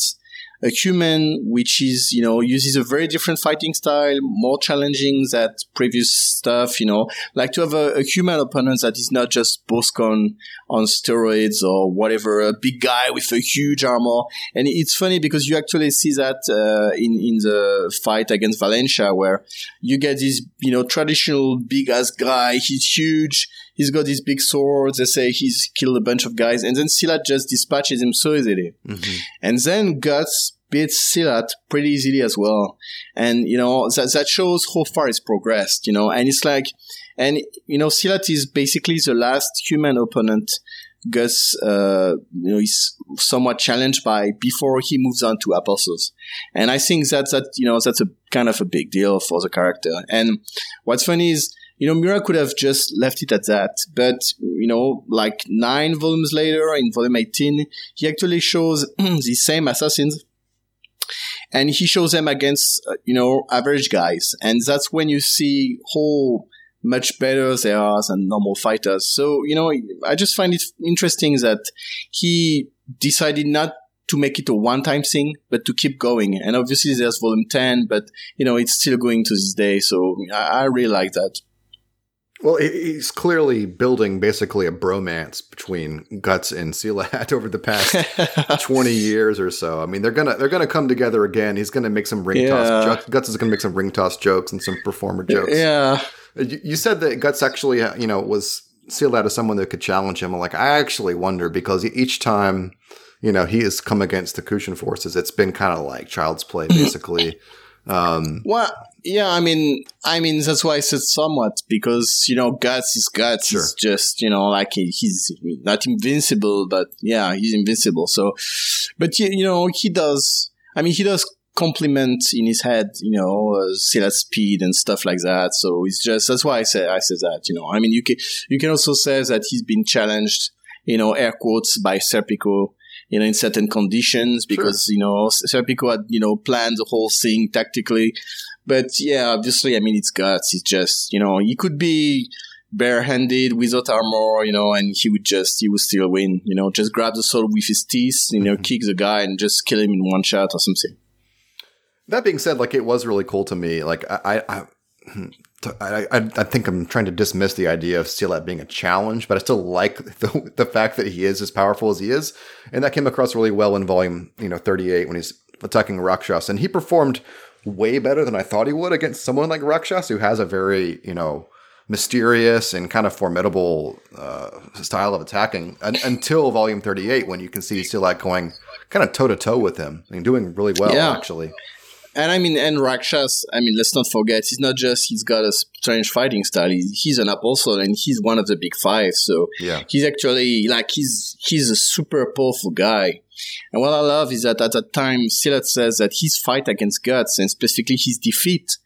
a human which is you know uses a very different fighting style more challenging than previous stuff you know like to have a, a human opponent that is not just Boscogn on steroids or whatever a big guy with a huge armor and it's funny because you actually see that uh, in in the fight against Valencia where you get this you know traditional big ass guy he's huge he's got these big swords. They say he's killed a bunch of guys, and then Silat just dispatches him so easily. Mm-hmm. And then Guts beats Silat pretty easily as well. And you know that that shows how far it's progressed. You know, and it's like, and you know, Silat is basically the last human opponent. Guts, uh, you know, is somewhat challenged by before he moves on to Apostles, and I think that, that you know that's a kind of a big deal for the character. And what's funny is you know, Miura could have just left it at that. But, you know, like nine volumes later in volume 18, he actually shows [CLEARS THROAT] the same assassins and he shows them against, uh, you know, average guys. And that's when you see how much better they are than normal fighters. So, you know, I just find it interesting that he decided not to make it a one-time thing, but to keep going. And obviously there's volume 10, but, you know, it's still going to this day. So I, I really like that. Well, he's clearly building basically a bromance between Guts and Silat [LAUGHS] over the past [LAUGHS] twenty years or so. I mean, they're gonna they're gonna come together again. He's gonna make some ring yeah. toss. Guts is gonna make some ring toss jokes and some performer jokes. Yeah. You, said that Guts actually, uh, you know, was Silat as someone that could challenge him. I'm like, I actually wonder because each time, you know, he has come against the Kushan forces, it's been kind of like child's play, basically. Um, well, yeah, I mean, I mean that's why I said somewhat because you know guts is guts. Sure. He's just you know like he's not invincible, but yeah, he's invincible. So, but you know he does. I mean, he does compliment in his head, you know, uh, speed and stuff like that. So it's just that's why I say I say that. You know, I mean, you can you can also say that he's been challenged, you know, air quotes by Serpico you know, in certain conditions because, sure. you know, Serpico had, you know, planned the whole thing tactically. But yeah, obviously, I mean, it's guts. It's just, you know, he could be barehanded without armor, you know, and he would just, he would still win, you know, just grab the sword with his teeth, you know, mm-hmm. kick the guy and just kill him in one shot or something. That being said, like, it was really cool to me. Like, I, I, I, I, I, think I'm trying to dismiss the idea of Silat being a challenge, but I still like [LAUGHS] the, the fact that he is as powerful as he is. And that came across really well in volume, you know, 38 when he's attacking Rakshas. And he performed way better than I thought he would against someone like Rakshas, who has a very, you know, mysterious and kind of formidable uh, style of attacking until volume 38 when you can see Silat going kind of toe to toe with him and doing really well, yeah. actually. And I mean, and Rakshas, I mean, let's not forget, he's not just, he's got a strange fighting style. He's an apostle and he's one of the big five. So yeah. he's actually, like, he's, he's a super powerful guy. And what I love is that at that time, Silat says that his fight against Guts and specifically his defeat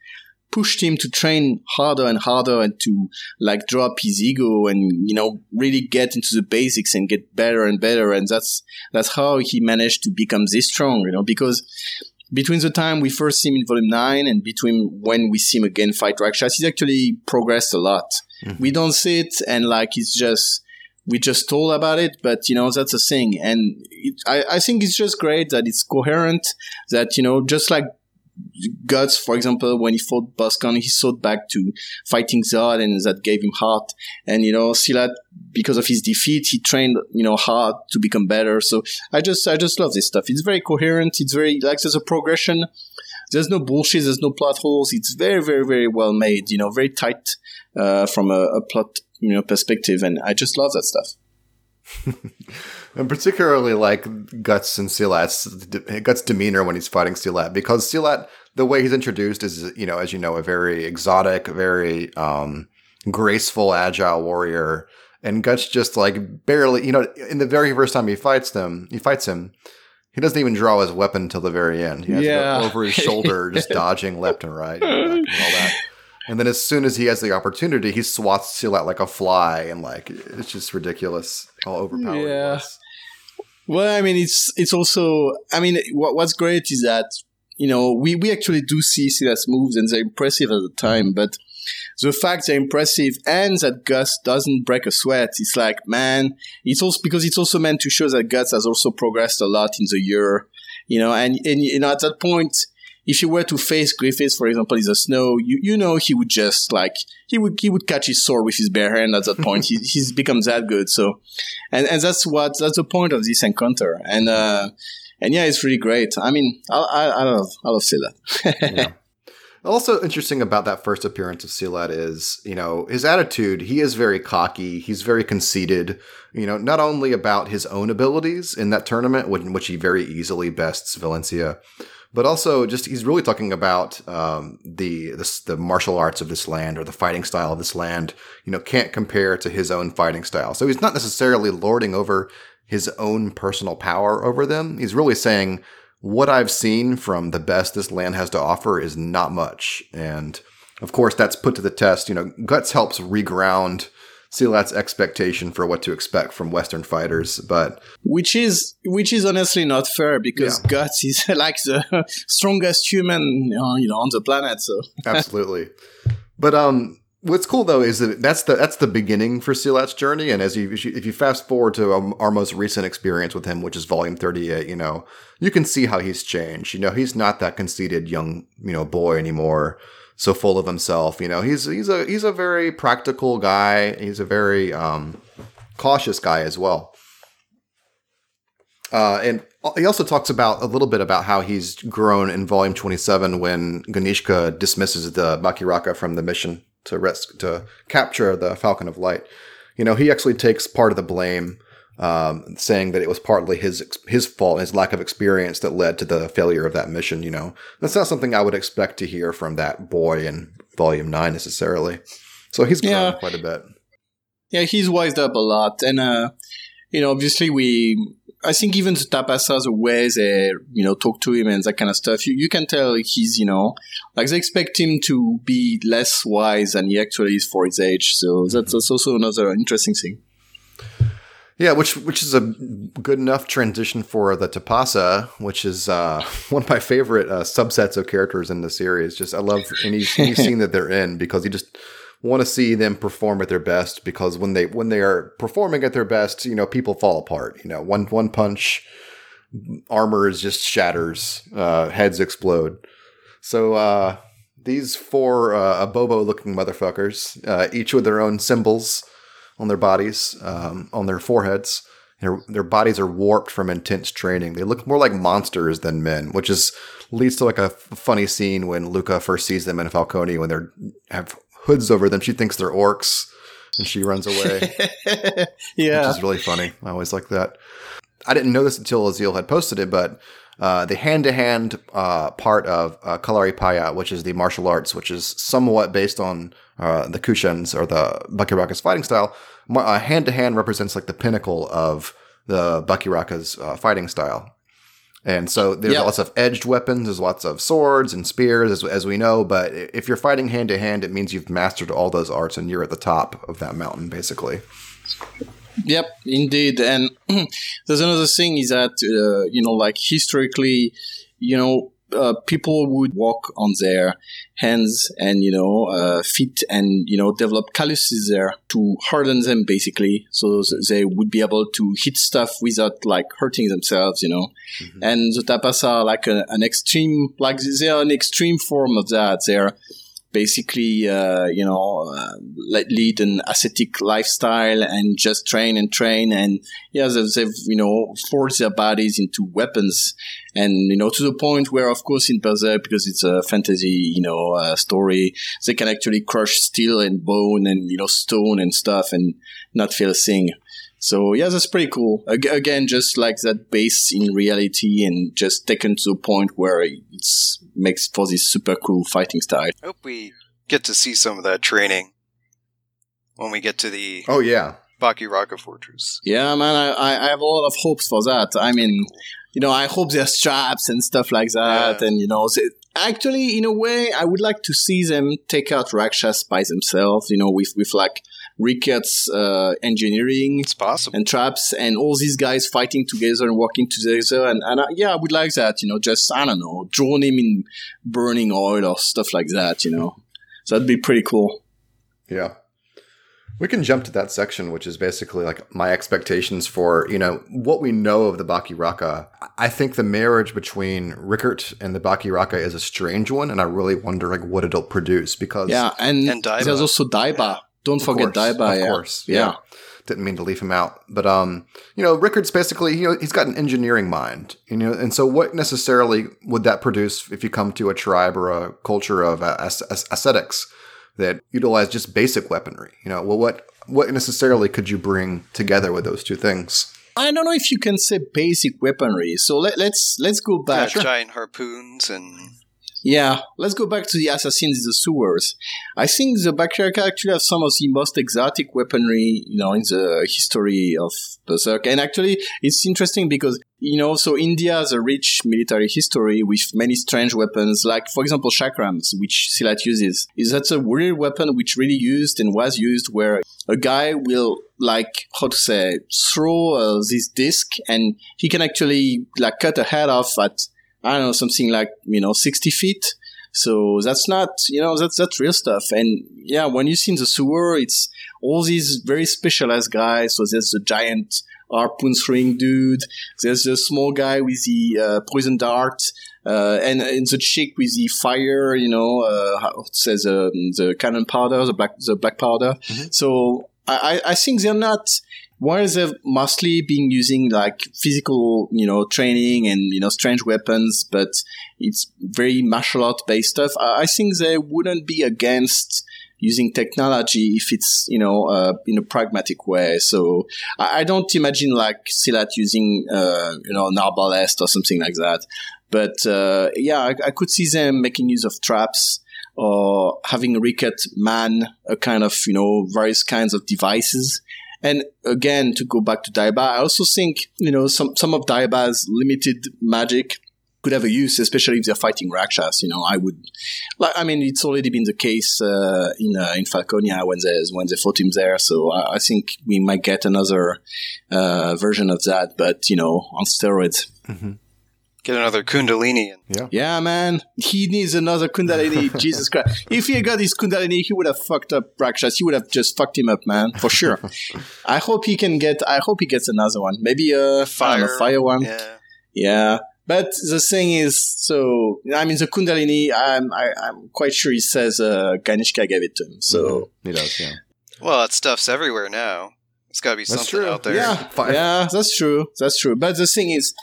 pushed him to train harder and harder and to like drop his ego and you know really get into the basics and get better and better and that's that's how he managed to become this strong you know because between the time we first see him in volume 9 and between when we see him again fight Rakshas, he's actually progressed a lot. Mm-hmm. We don't see it and like it's just, we just told about it, but you know, that's a thing. And it, I, I think it's just great that it's coherent, that, you know, just like Guts, for example, when he fought Boscogn, he sought back to fighting Zod and that gave him heart. And, you know, Silat, because of his defeat, he trained, you know, hard to become better. So I just, I just love this stuff. It's very coherent. It's very, like, there's a progression. There's no bullshit. There's no plot holes. It's very, very, very well made, you know, very tight, uh, from a, a plot, you know, perspective. And I just love that stuff. [LAUGHS] and particularly like Guts and Silat's Guts' demeanor when he's fighting Silat, because Silat, the way he's introduced is, you know, as you know, a very exotic, very um, graceful, agile warrior, and Guts just like barely, you know, in the very first time he fights them, he fights him. He doesn't even draw his weapon until the very end. He has yeah. over his shoulder, [LAUGHS] just dodging left and right, and all that. And then as soon as he has the opportunity, he swats Silat like a fly, and like it's just ridiculous all overpowered yeah. Well, I mean, it's it's also. I mean, what, what's great is that you know we we actually do see Silat's moves and they're impressive at the time, but the fact they're impressive and that Guts doesn't break a sweat, it's like man, it's also because it's also meant to show that Guts has also progressed a lot in the year, you know, and and you know at that point if you were to face Griffiths, for example, in the snow, you, you know he would just like he would he would catch his sword with his bare hand at that point. [LAUGHS] he, he's become that good. So, and and that's what that's the point of this encounter. And uh, and yeah, it's really great. I mean, I I, I love I love Silat. [LAUGHS] yeah. Also interesting about that first appearance of Silat is, you know, his attitude. He is very cocky. He's very conceited. You know, not only about his own abilities in that tournament, in which he very easily bests Valencia, but also just he's really talking about um, the, the, the martial arts of this land or the fighting style of this land. You know, can't compare to his own fighting style. So he's not necessarily lording over his own personal power over them. He's really saying what I've seen from the best this land has to offer is not much, and of course that's put to the test. You know, guts helps reground Silat's expectation for what to expect from Western fighters, but which is which is honestly not fair because yeah. Guts is [LAUGHS] like the strongest human you know on the planet. So absolutely, but um, What's cool though is that that's the that's the beginning for Silat's journey, and as you if you, fast forward to um, our most recent experience with him, which is Volume Thirty Eight, you know, you can see how he's changed. You know, he's not that conceited young you know boy anymore, so full of himself. You know, he's he's a he's a very practical guy. He's a very um, cautious guy as well. Uh, and he also talks about a little bit about how he's grown in Volume 27 when Ganishka dismisses the Bakiraka from the mission to rest to capture the Falcon of Light. You know, he actually takes part of the blame, um, saying that it was partly his his fault, his lack of experience that led to the failure of that mission. You know, that's not something I would expect to hear from that boy in Volume Nine necessarily. So he's grown yeah. quite a bit. Yeah, he's wised up a lot, and uh, you know, obviously we I think even the Tapasa, the way they, you know, talk to him and that kind of stuff, you, you can tell he's, you know, like they expect him to be less wise than he actually is for his age. So that's, that's also another interesting thing. Yeah, which which is a good enough transition for the Tapasa, which is uh, [LAUGHS] one of my favorite uh, subsets of characters in the series. Just I love any, any [LAUGHS] scene that they're in because he just want to see them perform at their best because when they when they are performing at their best, you know, people fall apart. You know, one one punch, armor is just shatters, uh, heads explode. So uh, these four uh, Abobo looking motherfuckers, uh, each with their own symbols on their bodies, um, on their foreheads. Their, their bodies are warped from intense training. They look more like monsters than men, which is leads to like a funny scene when Luca first sees them in Falcone when they're have hoods over them. She thinks they're orcs and she runs [LAUGHS] away. yeah. Which is really funny. I always like that. I didn't know this until Azil had posted it, but uh, the hand to hand part of uh, Kalari Paya, which is the martial arts, which is somewhat based on uh, the Kushans or the Bakiraka's fighting style, hand to hand represents like the pinnacle of the Bakiraka's uh, fighting style. And so there's yep. lots of edged weapons, there's lots of swords and spears, as, as we know. But if you're fighting hand to hand, it means you've mastered all those arts and you're at the top of that mountain, basically. Yep, indeed. And [CLEARS THROAT] there's another thing is that, uh, you know, like historically, you know, uh, people would walk on their hands and you know uh, feet and you know develop calluses there to harden them basically. So they would be able to hit stuff without like hurting themselves you know. Mm-hmm. and the Tapasa are like a, an extreme like they're an extreme form of that. They're basically, uh, you know, uh, lead an ascetic lifestyle and just train and train. And yeah, they've, they've, you know, forged their bodies into weapons. And, you know, to the point where, of course, in Berserk, because it's a fantasy, you know, uh, story, they can actually crush steel and bone and, you know, stone and stuff and not feel a thing. So yeah, that's pretty cool. Again, just like that base in reality and just taken to a point where it makes for this super cool fighting style. I hope we get to see some of that training when we get to the oh yeah Baki Bakiraka Fortress. Yeah, man, I, I have a lot of hopes for that. I mean, you know, I hope there's traps and stuff like that, yeah. and you know, actually, in a way, I would like to see them take out Rakshas by themselves. You know, with with like Rickert's uh, engineering it's possible. and traps and all these guys fighting together and working together. And, and uh, yeah, I would like that, you know, just, I don't know, drown him in burning oil or stuff like that, you know. So that'd be pretty cool. Yeah. We can jump to that section, which is basically like my expectations for, you know, what we know of the Bakiraka. I think the marriage between Rickert and the Bakiraka is a strange one, and I really wonder like what it'll produce because Yeah, and, and there's also Daiba. Yeah. Don't forget course, Daiba. Of yeah. course. Yeah. yeah. Didn't mean to leave him out. But um, you know, Rickert's basically, you know, he's got an engineering mind. You know, and so what necessarily would that produce if you come to a tribe or a culture of ascetics that utilize just basic weaponry? You know, well what what necessarily could you bring together with those two things? I don't know if you can say basic weaponry. So let, us let's, let's go back. Yeah, giant harpoons and yeah, let's go back to the assassins in the sewers. I think the Bakiraka actually have some of the most exotic weaponry, you know, in the history of Berserk. And actually, it's interesting because, you know, so India has a rich military history with many strange weapons, like, for example, chakrams, which Silat uses. Is that a weird weapon which really used and was used where a guy will like how to say throw uh, this disc and he can actually like cut a head off at I don't know, something like, you know, 60 feet. So that's not, you know, that's that's real stuff. And yeah, when you see in the sewer, it's all these very specialized guys. So there's the giant harpoon throwing dude. There's the small guy with the uh, poison dart. Uh, and, and the chick with the fire, you know, uh, it says um, the cannon powder, the black, the black powder. So I, I I think they're not. While they've mostly being using like physical, you know, training and you know strange weapons, but it's very martial art based stuff. I, I think they wouldn't be against using technology if it's you know uh, in a pragmatic way. So I, I don't imagine like Silat using uh, you know an arbalest or something like that. But uh, yeah, I, I could see them making use of traps or having Rickert man a kind of you know various kinds of devices. And again, to go back to Daiba, I also think you know some some of Daiba's limited magic could have a use, especially if they're fighting Rakshas. You know, I would like. I mean, it's already been the case uh, in uh, in Falconia when they when they fought him there. So I, I think we might get another uh, version of that, but you know, on steroids. Get another Kundalini. And Yeah, man, he needs another Kundalini. [LAUGHS] Jesus Christ! If he had got his Kundalini, he would have fucked up Rakshas. He would have just fucked him up, man, for sure. [LAUGHS] I hope he can get. I hope he gets another one. Maybe a fire, Fire. fire one. Yeah. Yeah. But the thing is, so I mean, the Kundalini, I'm I, I'm quite sure he says uh, Ganishka gave it to him. So He does, yeah. Well, that stuff's everywhere now. It's got to be That's something true. out there. yeah, Fi- yeah, that's true, that's true. But the thing is,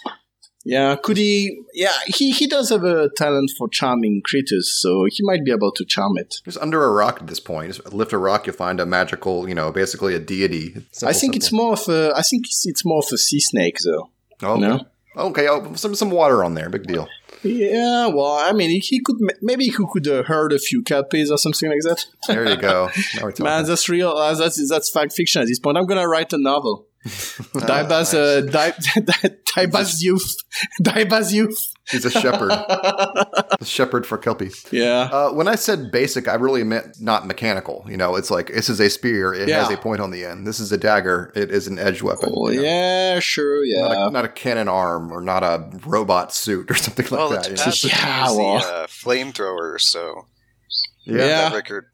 yeah, could he? Yeah, he he does have a talent for charming creatures, so he might be able to charm it. Just under a rock at this point. Just lift a rock, you'll find a magical, you know, basically a deity. Simple, I think it's more of a. I think it's, it's more of a sea snake, though. Oh, No? okay. Okay, oh, some some water on there. Big deal. Yeah, well, I mean, he could maybe he could uh, herd a few kelpies or something like that. There you go. [LAUGHS] Now we're talking. Man, that's real. Uh, that's that's fact fiction at this point. I'm gonna write a novel. [LAUGHS] Daiba's uh, Dai- [LAUGHS] Daiba's youth. [LAUGHS] Daiba's youth. He's a shepherd. a shepherd for kelpies. Yeah. Uh, when I said basic, I really meant not mechanical. You know, it's like this is a spear. It has a point on the end. This is a dagger. It is an edge weapon. Oh, you know. yeah, sure, Not yeah. a, not a cannon arm or not a robot suit or something like Well, that. it's you know? that's Yeah, the well. uh, flamethrower, so yeah, Yeah. that Rickert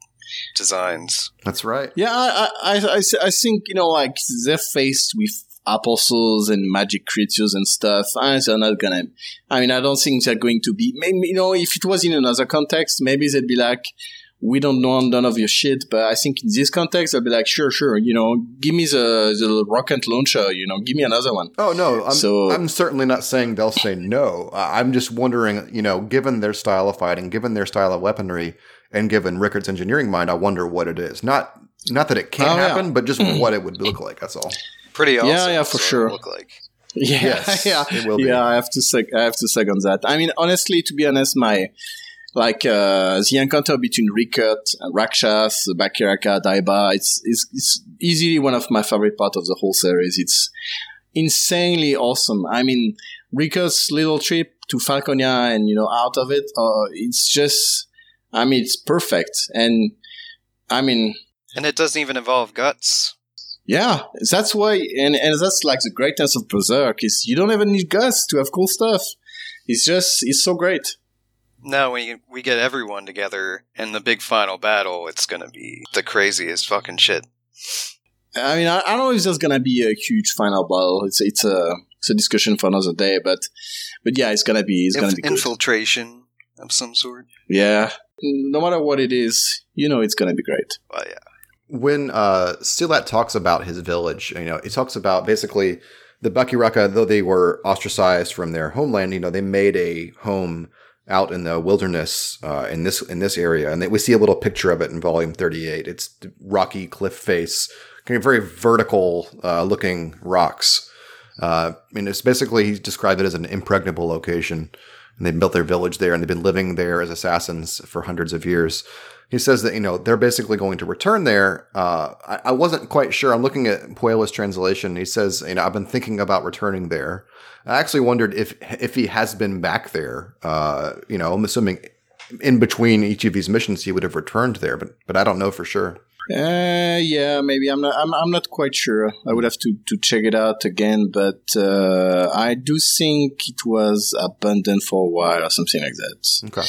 designs. that's right. Yeah, I, I, I, I I think, you know, like, they're faced with apostles and magic creatures and stuff. And they're not gonna, I mean, I don't think they're going to be, maybe, you know, if it was in another context, maybe they'd be like, we don't know none of your shit, but I think in this context, they'll be like, sure, sure, you know, give me the, the rocket launcher, you know, give me another one. Oh no, I'm, So- I'm certainly not saying they'll say no. I'm just wondering, you know, given their style of fighting, given their style of weaponry, and given Rickert's engineering mind, I wonder what it is. Not not that it can't Oh, yeah. happen, but just what it would look like. That's all. Pretty awesome. Yeah, yeah, for sure. Look like. Yeah, [LAUGHS] Yes, yeah, it will be. yeah. I have to sec- I have to second that. I mean, honestly, to be honest, my like uh, the encounter between Rickert, and Rakshas, Bakiraka, Daiba, it's, it's it's easily one of my favorite part of the whole series. It's insanely awesome. I mean, Rickert's little trip to Falconia and you know out of it, uh, it's just, I mean, it's perfect. And I mean, And it doesn't even involve guts. yeah, that's why, and, and that's like the greatness of Berserk is you don't even need guts to have cool stuff. It's just, it's so great. No, we we get everyone together in the big final battle. It's gonna be the craziest fucking shit. I mean, I, I don't know if there's gonna be a huge final battle. It's it's a it's a discussion for another day, but but yeah, it's gonna be it's gonna Inf- be good. infiltration of some sort. Yeah, no matter what it is, you know, it's gonna be great. Well, yeah. when uh Silat talks about his village, you know, he talks about basically the Bakiraka, though they were ostracized from their homeland, you know, they made a home out in the wilderness uh, in this in this area, and they, we see a little picture of it in Volume Thirty Eight. It's rocky cliff face, kind of very vertical uh, looking rocks. Uh, I mean, it's basically he described it as an impregnable location, and they built their village there, and they've been living there as assassins for hundreds of years. He says that you know they're basically going to return there. Uh, I, I wasn't quite sure. I'm looking at Puela's translation. He says, you know, I've been thinking about returning there. I actually wondered if if he has been back there. Uh, you know, I'm assuming in between each of these missions he would have returned there, but but I don't know for sure. Uh, yeah, maybe I'm not. I'm, I'm not quite sure. I would have to, to check it out again, but uh, I do think it was abandoned for a while or something like that. Okay.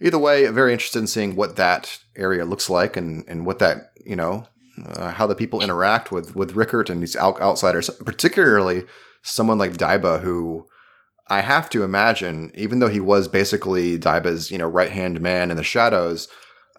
either way, very interested in seeing what that area looks like and, and what that, you know, uh, how the people interact with, with Rickert and these out- outsiders, particularly someone like Daiba, who I have to imagine, even though he was basically Daiba's, you know, right hand man in the shadows,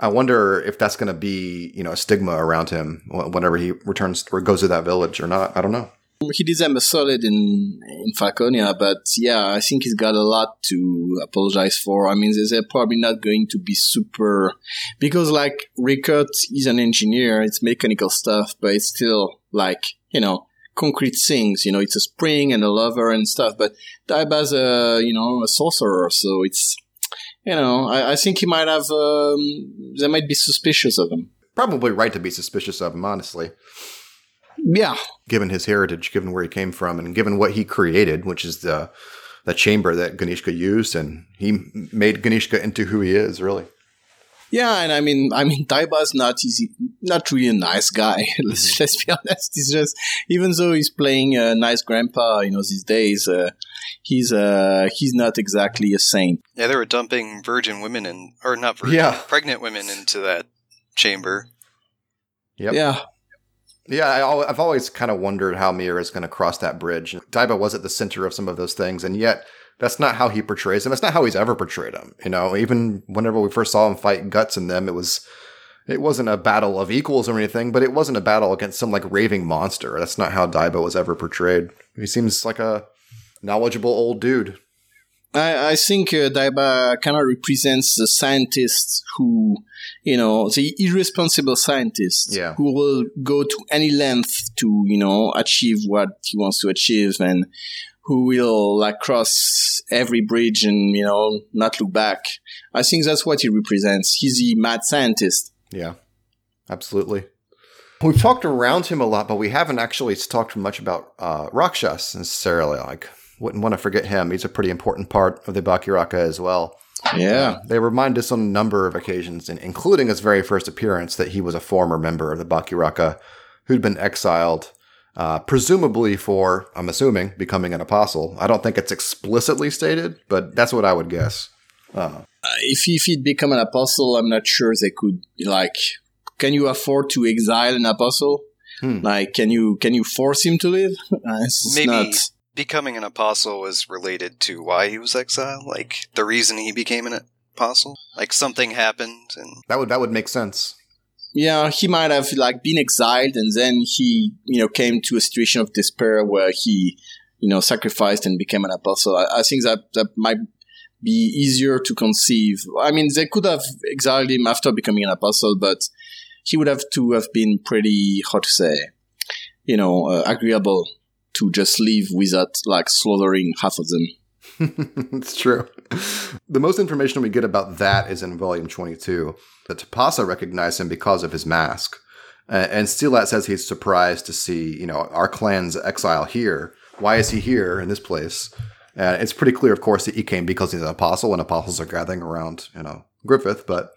I wonder if that's going to be, you know, a stigma around him whenever he returns or goes to that village or not. I don't know. He did them a solid in in Falconia, but yeah, I think he's got a lot to apologize for. I mean, they're probably not going to be super because, like, Rickert is an engineer; it's mechanical stuff, but it's still like you know concrete things. You know, it's a spring and a lever and stuff. But Daiba's a you know a sorcerer, so it's you know, I, I think he might have, um, they might be suspicious of him. Probably right to be suspicious of him, honestly. Yeah. Given his heritage, given where he came from, and given what he created, which is the the chamber that Ganishka used, and he made Ganishka into who he is, really. Yeah, and I mean, I mean, [LAUGHS] Daiba's not easy, not really a nice guy. [LAUGHS] let's, mm-hmm. let's be honest. He's just, even though he's playing a nice grandpa, you know, these days, uh, he's uh he's not exactly a saint. Yeah, they were dumping virgin women in, or not virgin, yeah. pregnant women into that chamber. Yep. Yeah. Yeah, I, have always kind of wondered how Miura is going to cross that bridge. Daiba was at the center of some of those things, and yet that's not how he portrays him. That's not how he's ever portrayed him. You know, even whenever we first saw him fight guts in them, it was it wasn't a battle of equals or anything, but it wasn't a battle against some like raving monster. That's not how Daiba was ever portrayed. He seems like a knowledgeable old dude. I, I think uh, Daiba kind of represents the scientist who, you know, the irresponsible scientist yeah. who will go to any length to, you know, achieve what he wants to achieve and who will like cross every bridge and, you know, not look back. I think that's what he represents. He's the mad scientist. Yeah, absolutely. We've talked around him a lot, but we haven't actually talked much about uh, Rakshas necessarily. Like, wouldn't want to forget him. He's a pretty important part of the Bakiraka as well. Yeah. Uh, they remind us on a number of occasions, including his very first appearance, that he was a former member of the Bakiraka who'd been exiled, uh, presumably for, I'm assuming, becoming an apostle. I don't think it's explicitly stated, but that's what I would guess. Uh, if, if he'd become an apostle, I'm not sure they could, like, can you afford to exile an apostle? Hmm. Like, can you can you force him to live? [LAUGHS] Uh, Maybe not becoming an apostle was related to why he was exiled, like the reason he became an apostle. Like something happened, and that would that would make sense. Yeah, he might have like been exiled, and then he, you know, came to a situation of despair where he, you know, sacrificed and became an apostle. I, I think that that might be easier to conceive. I mean, they could have exiled him after becoming an apostle, but he would have to have been pretty, how to say, you know, uh, agreeable to just leave without like slaughtering half of them. [LAUGHS] it's true. The most information we get about that is in volume 22. The Tapasa recognized him because of his mask. Uh, and Silat says he's surprised to see, you know, our clan's exile here. Why is he here in this place? And it's pretty clear, of course, that he came because he's an apostle, and apostles are gathering around, you know, Griffith. But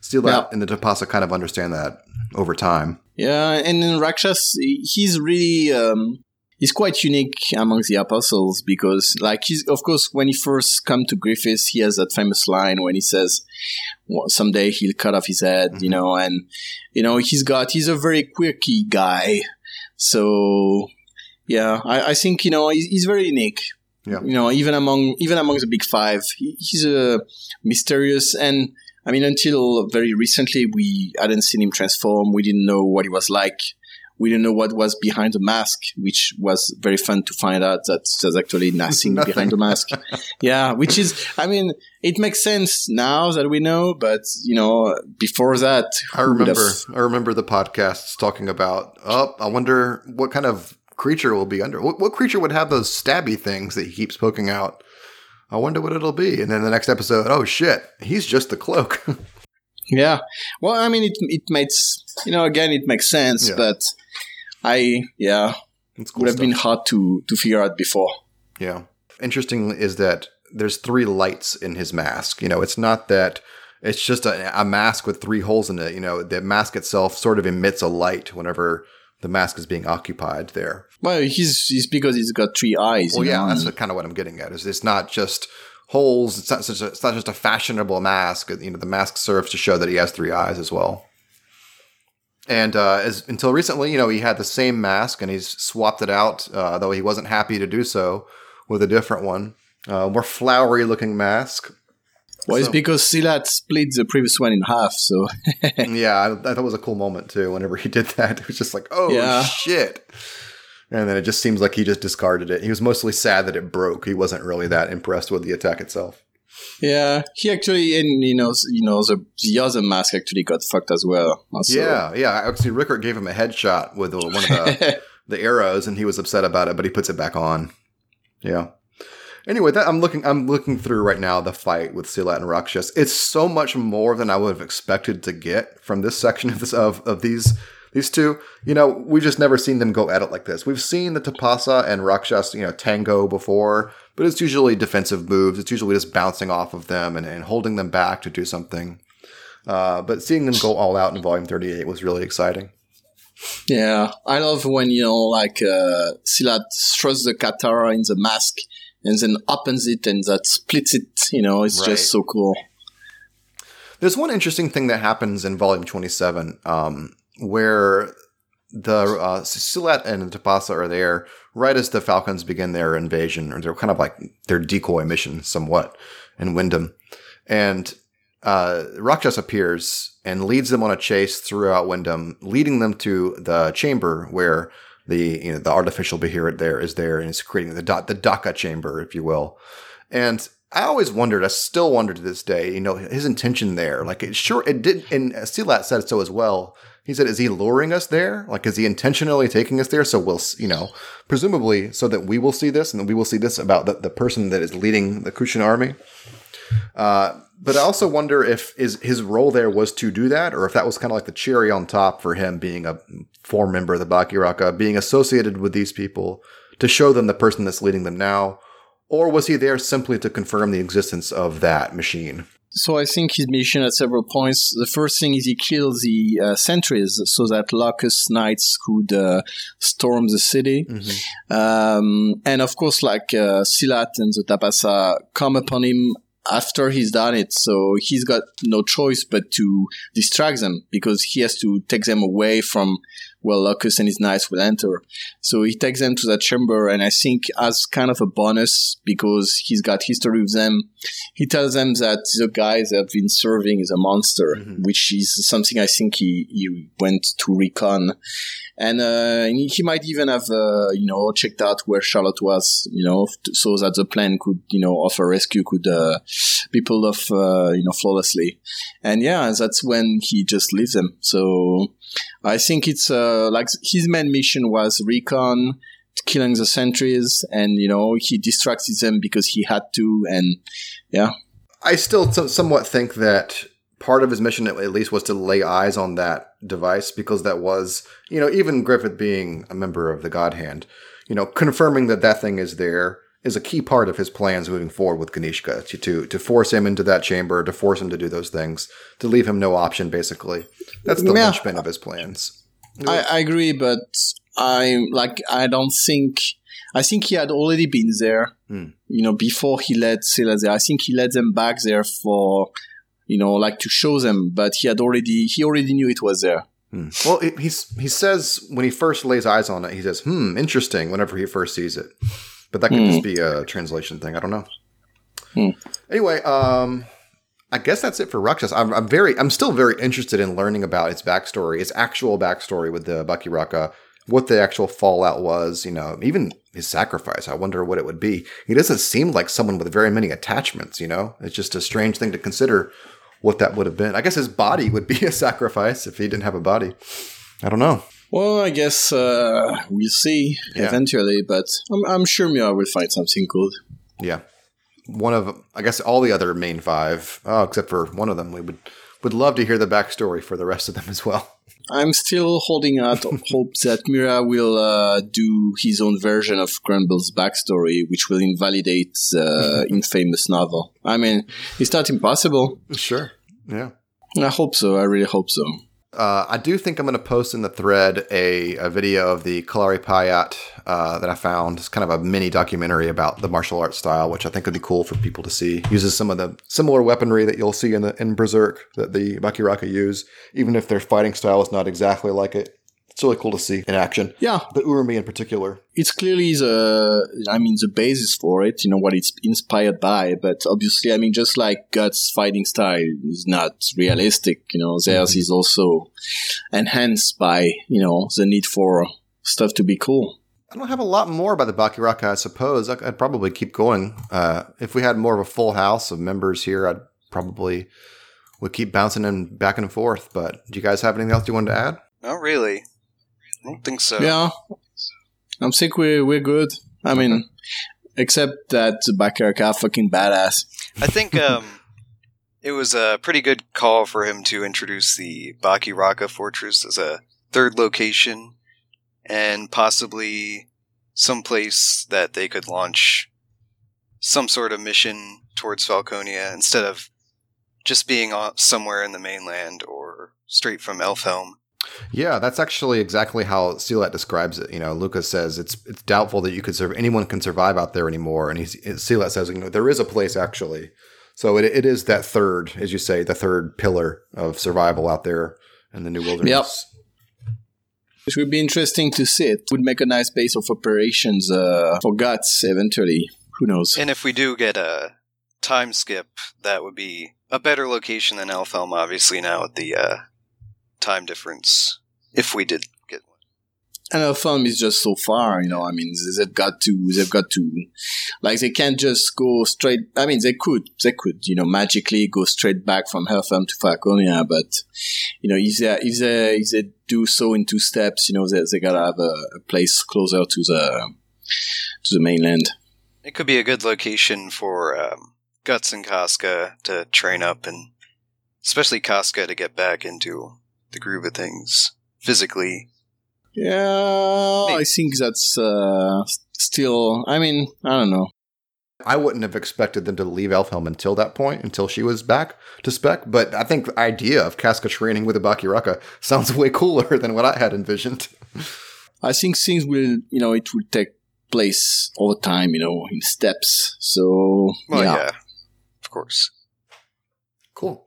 Silat yeah. and the Tapasa kind of understand that over time. Yeah, and in Rakshas, he's really um, he's quite unique among the apostles because, like, he's of course when he first come to Griffiths, he has that famous line when he says, well, "Someday he'll cut off his head," mm-hmm. you know, and you know he's got he's a very quirky guy, so yeah, I, I think you know he's, he's very unique. Yeah. You know, even among even among the big five, he, he's a mysterious and I mean, until very recently, we hadn't seen him transform. We didn't know what he was like we didn't know what was behind the mask, which was very fun to find out that there's actually nothing, [LAUGHS] nothing. behind the mask. yeah, which is, I mean, it makes sense now that we know, but you know, before that, I remember, I remember the podcasts talking about. Oh, I wonder what kind of creature will be under. What, what creature would have those stabby things that he keeps poking out? I wonder what it'll be. And then the next episode, oh shit, he's just the cloak. [LAUGHS] yeah. Well, I mean, it it makes you know again it makes sense, yeah. but I yeah, cool would have stuff. been hard to to figure out before. Yeah. Interesting is that there's three lights in his mask. You know, it's not that it's just a, a mask with three holes in it. You know, the mask itself sort of emits a light whenever the mask is being occupied there. Well, he's he's because he's got three eyes. Well, yeah, know? that's kind of what I'm getting at. Is it's not just holes. It's not such a, it's not just a fashionable mask. You know, the mask serves to show that he has three eyes as well. And uh, as until recently, you know, he had the same mask and he's swapped it out, uh, though he wasn't happy to do so with a different one, uh, more flowery looking mask. Well, it's because Silat split the previous one in half, so [LAUGHS] yeah, I, I thought it was a cool moment too. Whenever he did that, [LAUGHS] it was just like, oh Yeah. shit. And then it just seems like he just discarded it. He was mostly sad that it broke. He wasn't really that impressed with the attack itself. Yeah, he actually, and you know, you know, the the other mask actually got fucked as well. Also. Yeah, yeah. Actually, Rickert gave him a headshot with one of the [LAUGHS] the arrows, and he was upset about it, but he puts it back on. Yeah. Anyway, that I'm looking I'm looking through right now the fight with Silat and Rakshas. It's so much more than I would have expected to get from this section of this of, of these these two. You know, we've just never seen them go at it like this. We've seen the Tapasa and Rakshas, you know, tango before, but it's usually defensive moves. It's usually just bouncing off of them and, and holding them back to do something. Uh, but seeing them go all out in Volume 38 was really exciting. Yeah, I love when you know, like uh, Silat throws the katara in the mask and then opens it and that splits it. You know, it's Right. just so cool. There's one interesting thing that happens in Volume 27 um, where the uh, Silat and Tapasa are there right as the Falcons begin their invasion, or they're kind of like their decoy mission somewhat in Windham. And uh, Rakshas appears and leads them on a chase throughout Windham, leading them to the chamber where the you know the artificial Beherit there is there and is creating the the Daka chamber, if you will. And I always wondered, I still wonder to this day, you know, his intention there. Like, it sure, it did, and Silat said so as well. He said, is he luring us there? Like, is he intentionally taking us there? So we'll, you know, presumably so that we will see this and we will see this about the, the person that is leading the Kushan army. Uh, but I also wonder if is his role there was to do that, or if that was kind of like the cherry on top for him being a former member of the Bakiraka, being associated with these people to show them the person that's leading them now, or was he there simply to confirm the existence of that machine? So I think his mission at several points. The first thing is he kills the uh, sentries so that Locus Knights could uh, storm the city. Um, and of course, like uh, Silat and the Tapasa come upon him after he's done it. So he's got no choice but to distract them because he has to take them away from where Locus and his knights will enter. So he takes them to that chamber, and I think as kind of a bonus because he's got history with them, he tells them that the guy they have been serving is a monster, which is something I think he, he went to recon. And, uh, and he he might even have, uh, you know, checked out where Charlotte was, you know, so that the plan could, you know, offer rescue could, uh, be pulled off, uh, you know, flawlessly. And yeah, that's when he just leaves them. So I think it's, uh, like his main mission was recon, killing the sentries, and, you know, he distracted them because he had to. And yeah, I still so- somewhat think that part of his mission, at least, was to lay eyes on that device because that was, you know, even Griffith being a member of the God Hand, you know, confirming that that thing is there is a key part of his plans moving forward with Ganishka to, to to force him into that chamber, to force him to do those things, to leave him no option. Basically, that's the Yeah. linchpin of his plans. I, I agree, but I like I don't think I think he had already been there. Hmm. You know, before he led Sela there. I think he led them back there for you know, like to show them, but he had already he already knew it was there. Hmm. Well, he he's, he says when he first lays eyes on it, he says, "Hmm, interesting." Whenever he first sees it, but that could Hmm. just be a translation thing. I don't know. Hmm. Anyway, um, I guess that's it for Rakshas. I'm, I'm very, I'm still very interested in learning about its backstory, its actual backstory with the Bakiraka, what the actual fallout was. You know, even his sacrifice. I wonder what it would be. He doesn't seem like someone with very many attachments. You know, it's just a strange thing to consider what that would have been. I guess his body would be [LAUGHS] a sacrifice if he didn't have a body. I don't know. Well, I guess uh, we'll see Yeah. eventually, but I'm, I'm sure Miura will find something good. Yeah. One of, I guess, all the other main five, oh, except for one of them, we would would love to hear the backstory for the rest of them as well. I'm still holding out [LAUGHS] hope that Miura will uh, do his own version of Grunbeld's backstory, which will invalidate the [LAUGHS] infamous novel. I mean, it's not impossible. Sure. Yeah. I hope so. I really hope so. Uh, I do think I'm going to post in the thread a, a video of the Kalari Payat uh, that I found. It's kind of a mini documentary about the martial arts style, which I think would be cool for people to see. Uses some of the similar weaponry that you'll see in the in Berserk that the Bakiraka use, even if their fighting style is not exactly like it. It's really cool to see in action. Yeah, The Urumi in particular. it's clearly the I mean the basis for it, you know what it's inspired by, but obviously I mean just like Guts fighting style is not realistic, you know, theirs is also enhanced by, you know, the need for stuff to be cool. I don't have a lot more about the Bakiraka, I suppose. I- I'd probably keep going. Uh, if we had more of a full house of members here, I'd probably would keep bouncing in back and forth. But do you guys have anything else you wanted to add? Not really. I don't think so. Yeah. I think we're we're good. I mean except that Bakiraka fucking badass. I think [LAUGHS] um, it was a pretty good call for him to introduce the Bakiraka Fortress as a third location and possibly some place that they could launch some sort of mission towards Falconia instead of just being somewhere in the mainland or straight from Elfhelm. Yeah, that's actually exactly how Silat describes it. You know, Locus says it's it's doubtful that you could serve anyone can survive out there anymore, and he's Silat says you know there is a place actually. So it, it is that third, as you say, the third pillar of survival out there in the new wilderness. Yep. It would be interesting to see it. Would make a nice base of operations uh, for Guts eventually. Who knows? And if we do get a time skip, that would be a better location than Elfhelm, obviously, now with the uh, time difference. If we did get one. And our film is just so far, you know. I mean, they've got to, they've got to, like, they can't just go straight. I mean, they could, they could, you know, magically go straight back from Elfhelm to Falconia, but you know, if they, if they, if they do so in two steps, you know, they, they gotta have a, a place closer to the to the mainland. It could be a good location for um, Guts and Casca to train up, and especially Casca to get back into the groove of things physically. Yeah, I think that's uh, still. I mean, I don't know. I wouldn't have expected them to leave Elfhelm until that point, until she was back to spec. But I think the idea of Casca training with a Bakiraka [LAUGHS] sounds way cooler [LAUGHS] than what I had envisioned. I think things will, you know, it will take place over time, you know, in steps. So Well, yeah. yeah, of course. Cool.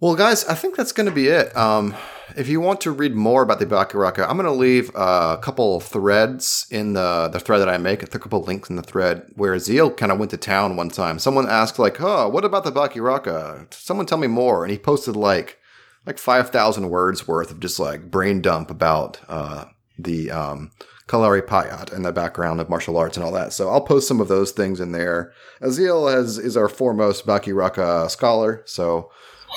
Well, guys, I think that's going to be it. Um, if you want to read more about the Bakiraka, I'm going to leave uh, a couple threads in the, the thread that I make, a couple links in the thread where Zeal kind of went to town one time. Someone asked, like, oh, what about the Bakiraka? Someone tell me more. And he posted like like 5,000 words worth of just like brain dump about uh, the um, Kalari Payat and the background of martial arts and all that. So I'll post some of those things in there. Has is our foremost Bakiraka scholar, so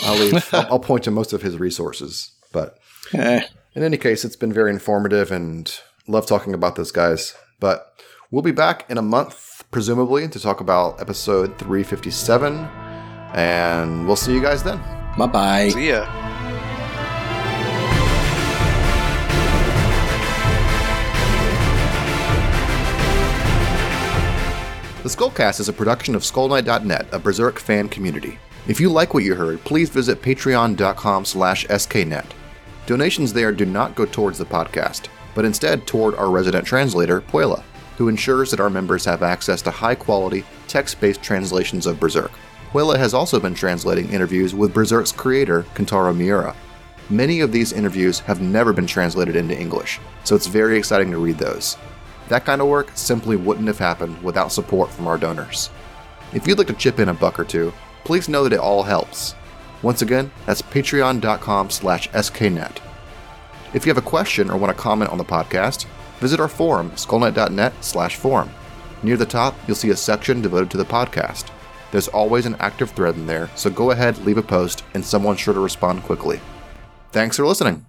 I'll leave. [LAUGHS] I'll, I'll point to most of his resources. But Eh, in any case, it's been very informative and love talking about this, guys. But we'll be back in a month, presumably, to talk about episode 357. And we'll see you guys then. bye bye. See ya. The Skullcast is a production of SkullKnight.net, a Berserk fan community. If you like what you heard, please visit patreon.com slash sknet. Donations there do not go towards the podcast, but instead toward our resident translator, Puela, who ensures that our members have access to high-quality, text-based translations of Berserk. Puela has also been translating interviews with Berserk's creator, Kentaro Miura. Many of these interviews have never been translated into English, so it's very exciting to read those. That kind of work simply wouldn't have happened without support from our donors. If you'd like to chip in a buck or two, please know that it all helps. Once again, that's patreon.com slash sknet. If you have a question or want to comment on the podcast, visit our forum, skullknight.net slash forum. Near the top, you'll see a section devoted to the podcast. There's always an active thread in there, so go ahead, leave a post, and someone's sure to respond quickly. Thanks for listening.